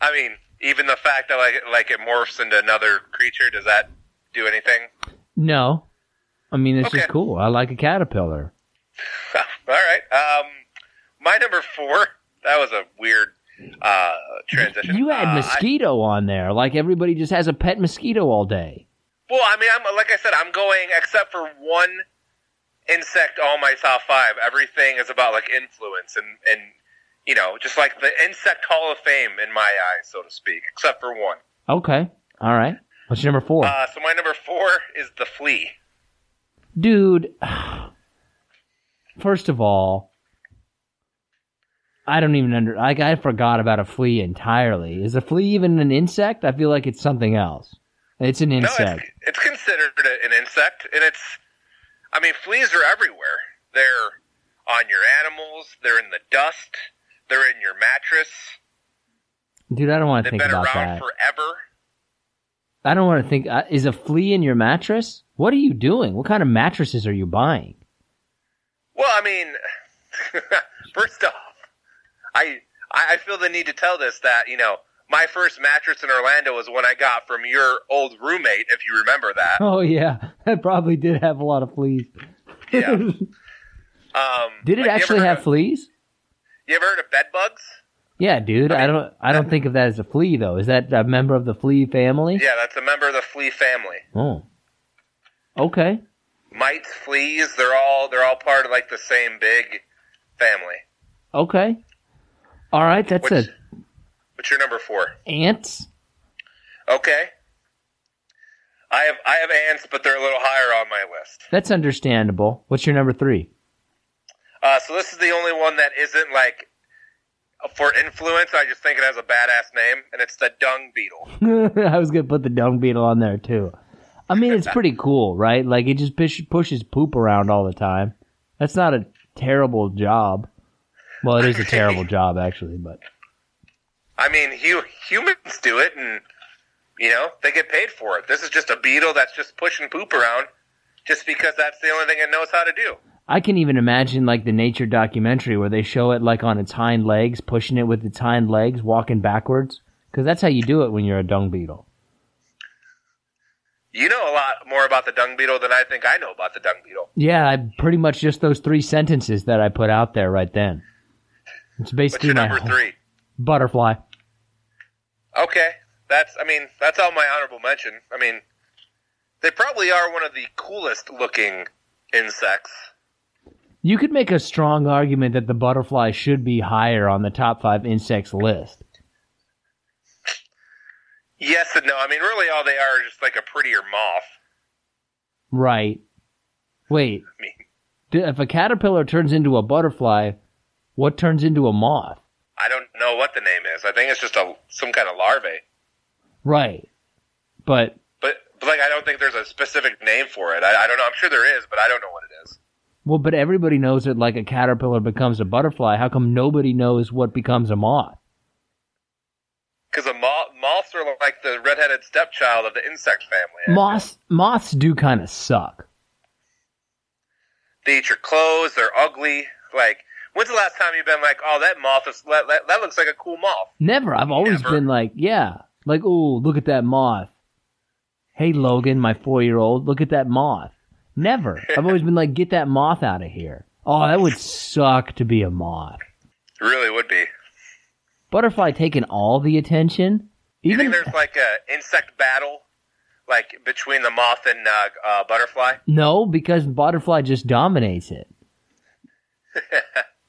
I mean, even the fact that like like it morphs into another creature, does that do anything? No, I mean it's just cool. I like a caterpillar. All right. Um, my number four. That was a weird uh transition. You had Uh, I- mosquito on there. Like everybody just has a pet mosquito all day. Well, I mean, I'm like I said, I'm going except for one insect. All my top five, everything is about like influence and and you know, just like the insect Hall of Fame in my eyes, so to speak. Except for one. Okay, all right. What's your number four, Uh, so my number four is the flea. dude? First of all, I don't even under. Like I forgot about a flea entirely. Is a flea even an insect? I feel like it's something else. It's an No, insect. it's, it's considered an insect, and it's. I mean, fleas are everywhere. They're on your animals. They're in the dust. They're in your mattress. Dude, I don't want to They've think been about around that. forever. I don't want to think. Uh, is a flea in your mattress? What are you doing? What kind of mattresses are you buying? Well, I mean, first off, I I feel the need to tell this that you know my first mattress in Orlando was one I got from your old roommate, if you remember that. Oh yeah, that probably did have a lot of fleas. Yeah. Um, Did it like, actually have of- fleas? You ever heard of bed bugs? Yeah, dude. I don't. I don't think of that as a flea though. Is that a member of the flea family? Yeah, that's a member of the flea family. Oh. Okay. Mites, fleas, they're all they're all part of like the same big family. Okay. All right. That's What's, a what's your number four? ants. Okay. I have I have ants, but they're a little higher on my list. That's understandable. What's your number three? Uh, so this is the only one that isn't like for influence. I just think it has a badass name, and it's the dung beetle. I was gonna put the dung beetle on there too. I mean, it's pretty cool, right? Like it just push, pushes poop around all the time. That's not a terrible job. Well, it is a terrible job actually, but I mean, hu- humans do it, and you know they get paid for it. This is just a beetle that's just pushing poop around, just because that's the only thing it knows how to do. I can even imagine like the nature documentary where they show it like on its hind legs, pushing it with its hind legs, walking backwards. Because that's how you do it when you're a dung beetle. You know a lot more about the dung beetle than I think I know about the dung beetle. Yeah, I pretty much just those three sentences that I put out there right then. It's basically number three? butterfly. Okay, that's I mean that's all my honorable mention. I mean, they probably are one of the coolest looking insects. You could make a strong argument that the butterfly should be higher on the top five insects list. Yes and no. I mean, really, all they are is just like a prettier moth. Right. Wait. I mean, If a caterpillar turns into a butterfly, what turns into a moth? I don't know what the name is. I think it's just a some kind of larvae. Right. But But, but like, I don't think there's a specific name for it. I, I don't know. I'm sure there is, but I don't know what it is. well, but everybody knows that like a caterpillar becomes a butterfly. How come nobody knows what becomes a moth? Because a moth, moths are like the redheaded stepchild of the insect family. Moths moths do kind of suck. They eat your clothes. They're ugly. Like, when's the last time you've been like, oh, that moth is that, that, that looks like a cool moth? Never. I've always Never. been like, yeah, like, oh, look at that moth. Hey, Logan, my four year old, look at that moth. Never. I've always been like, get that moth out of here. Oh, that would suck to be a moth. It really would be. Butterfly taking all the attention. You Even think there's like a insect battle, like between the moth and uh, uh, butterfly? no, because butterfly just dominates it.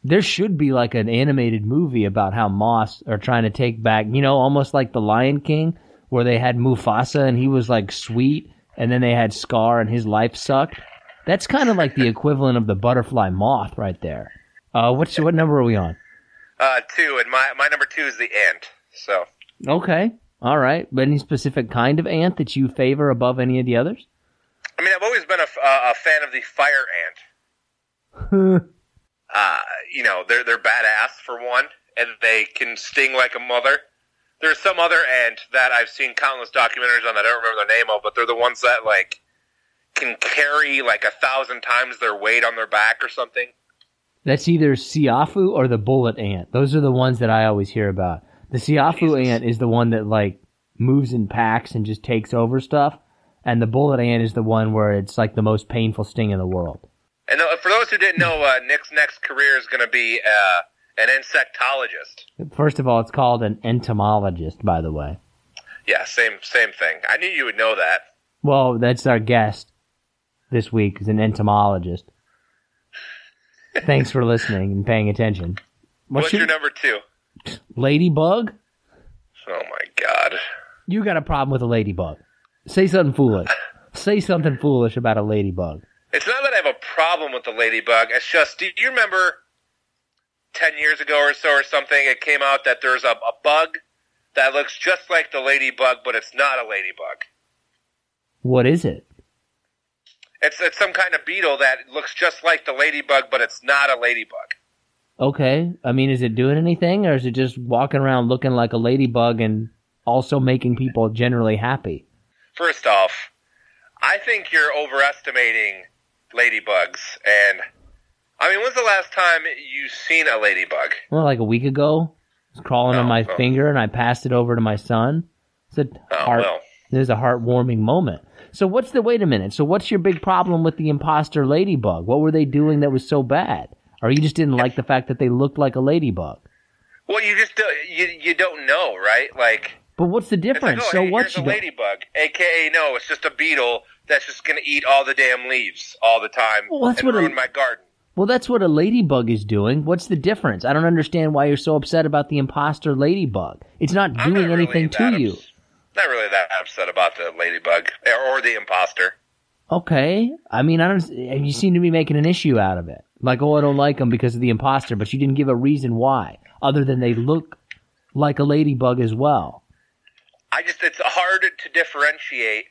there should be like an animated movie about how moths are trying to take back, you know, almost like the Lion King, where they had Mufasa and he was like sweet, and then they had Scar and his life sucked. That's kind of like the equivalent of the butterfly moth right there. Uh, what's what number are we on? Uh, two, and my my number two is the ant. So Okay, all right. But any specific kind of ant that you favor above any of the others? I mean, I've always been a, uh, a fan of the fire ant. uh, you know, they're they're badass for one, and they can sting like a mother. There's some other ant that I've seen countless documentaries on that I don't remember the name of, but they're the ones that like can carry like a thousand times their weight on their back or something. That's either Siafu or the bullet ant. Those are the ones that I always hear about. The Siafu Jesus. ant is the one that like moves in packs and just takes over stuff, and the bullet ant is the one where it's like the most painful sting in the world. And for those who didn't know, uh, Nick's next career is going to be uh, an insectologist. First of all, it's called an entomologist, by the way. Yeah, same same thing. I knew you would know that. Well, that's our guest this week is an entomologist. Thanks for listening and paying attention. What's, your number two? ladybug? Oh my god. You got a problem with a ladybug. Say something foolish. Say something foolish about a ladybug. It's not that I have a problem with the ladybug. It's just, do you remember ten years ago or so or something? It came out that there's a, a bug that looks just like the ladybug, but it's not a ladybug. What is it? It's it's some kind of beetle that looks just like the ladybug, but it's not a ladybug. Okay. I mean, is it doing anything or is it just walking around looking like a ladybug and also making people generally happy? First off, I think you're overestimating ladybugs. And I mean, when's the last time you seen a ladybug? Well, like a week ago, it was crawling on Oh, my oh. finger and I passed it over to my son. It's a Oh, heart. well. It was a heartwarming moment. So what's the wait a minute? So what's your big problem with the imposter ladybug? What were they doing that was so bad? Or you just didn't like the fact that they looked like a ladybug? Well, you just don't, you you don't know, right? Like But what's the it's like, difference? oh, so hey, what's a ladybug, aka no, it's just a beetle that's just gonna eat all the damn leaves all the time Well, that's and what a- my garden. Well, that's what a ladybug is doing. What's the difference? I don't understand why you're so upset about the imposter ladybug. It's not doing not really anything to that you. ups- Not really that upset about the ladybug or, or the imposter. Okay. I mean, I don't. You seem to be making an issue out of it. Like, oh, I don't like them because of the imposter, but you didn't give a reason why, other than they look like a ladybug as well. I just it's hard to differentiate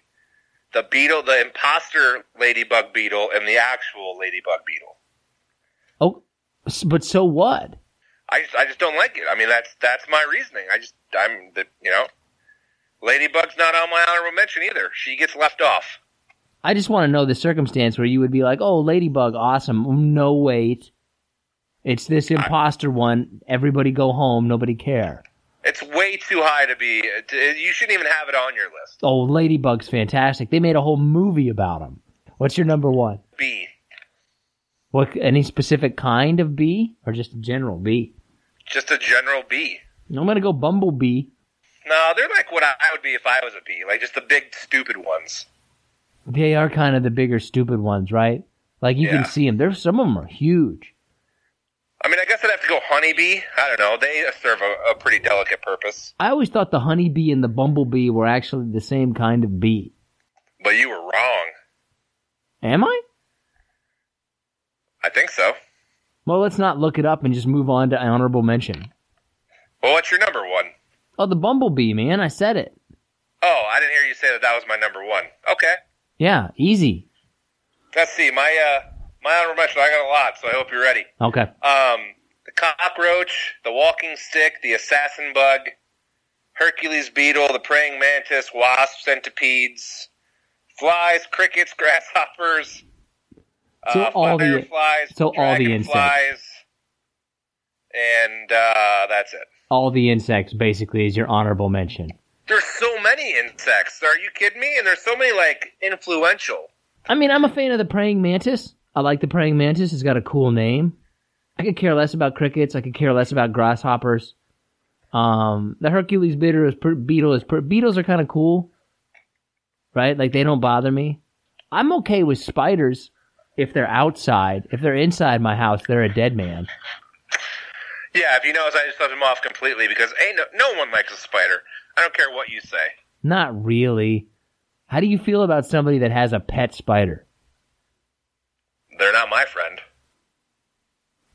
the beetle, the imposter ladybug beetle, and the actual ladybug beetle. Oh, but so what? I just, I just don't like it. I mean, that's that's my reasoning. I just I'm the you know, ladybug's not on my honorable mention either. She gets left off. I just want to know the circumstance where you would be like, oh, ladybug, awesome. Mm, no, wait. It's this imposter one. Everybody go home. Nobody care. It's way too high to be. You shouldn't even have it on your list. Oh, Ladybug's fantastic. They made a whole movie about him. What's your number one? Bee. What? Any specific kind of bee, or just a general bee? Just a general bee. I'm gonna go bumblebee. No, they're like what I would be if I was a bee, like just the big stupid ones. They are kind of the bigger, stupid ones, right? Like you Yeah. can see them. There's some of them are huge. I mean, I guess I'd have to go honeybee. I don't know. They serve a, a pretty delicate purpose. I always thought the honeybee and the bumblebee were actually the same kind of bee. But you were wrong. Am I? I think so. Well, let's not look it up and just move on to honorable mention. Well, what's your number one? Oh, the bumblebee, man. I said it. Oh, I didn't hear you say that that was my number one. Okay. Yeah, easy. Let's see. My uh, my honorable mention. I got a lot, so I hope you're ready. Okay. Um, the cockroach, the walking stick, the assassin bug, Hercules beetle, the praying mantis, wasp, centipedes, flies, crickets, grasshoppers, So uh, all the- fireflies, so all the insects. and uh, that's it. All the insects basically is your honorable mention. There's so many insects. Are you kidding me? And there's so many like influential. I mean, I'm a fan of the praying mantis. I like the praying mantis. It's got a cool name. I could care less about crickets. I could care less about grasshoppers. Um, the Hercules beetle is per, beetle is per, beetles are kind of cool, right? Like they don't bother me. I'm okay with spiders if they're outside. If they're inside my house, they're a dead man. Yeah, if you notice, I just left them off completely because ain't no, no one likes a spider. I don't care what you say. Not really. How do you feel about somebody that has a pet spider? They're not my friend.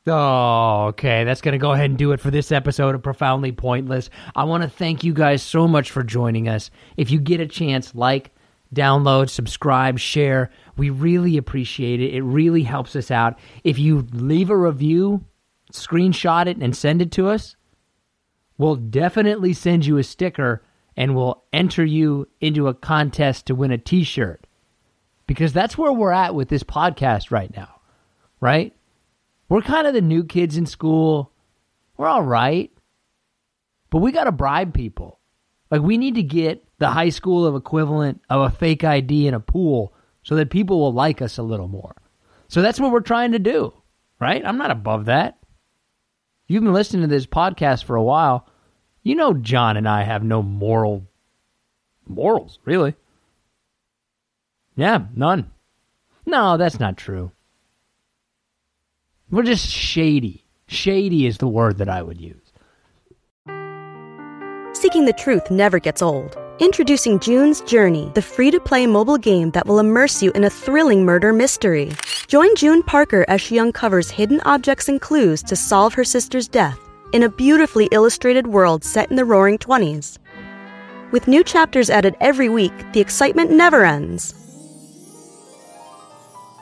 Oh, okay. That's going to go ahead and do it for this episode of Profoundly Pointless. I want to thank you guys so much for joining us. If you get a chance, like, download, subscribe, share. We really appreciate it. It really helps us out. If you leave a review, screenshot it, and send it to us, we'll definitely send you a sticker and we'll enter you into a contest to win a t shirt. Because that's where we're at with this podcast right now, right? We're kind of the new kids in school. We're all right. But we got to bribe people. Like, we need to get the high school of equivalent of a fake ID in a pool so that people will like us a little more. So that's what we're trying to do, right? I'm not above that. You've been listening to this podcast for a while. You know, John and I have no moral morals, really. Yeah, none. No, that's not true. We're just shady. Shady is the word that I would use. Seeking the truth never gets old. Introducing June's Journey, the free to play mobile game that will immerse you in a thrilling murder mystery. Join June Parker as she uncovers hidden objects and clues to solve her sister's death in a beautifully illustrated world set in the roaring 20s. With new chapters added every week, the excitement never ends.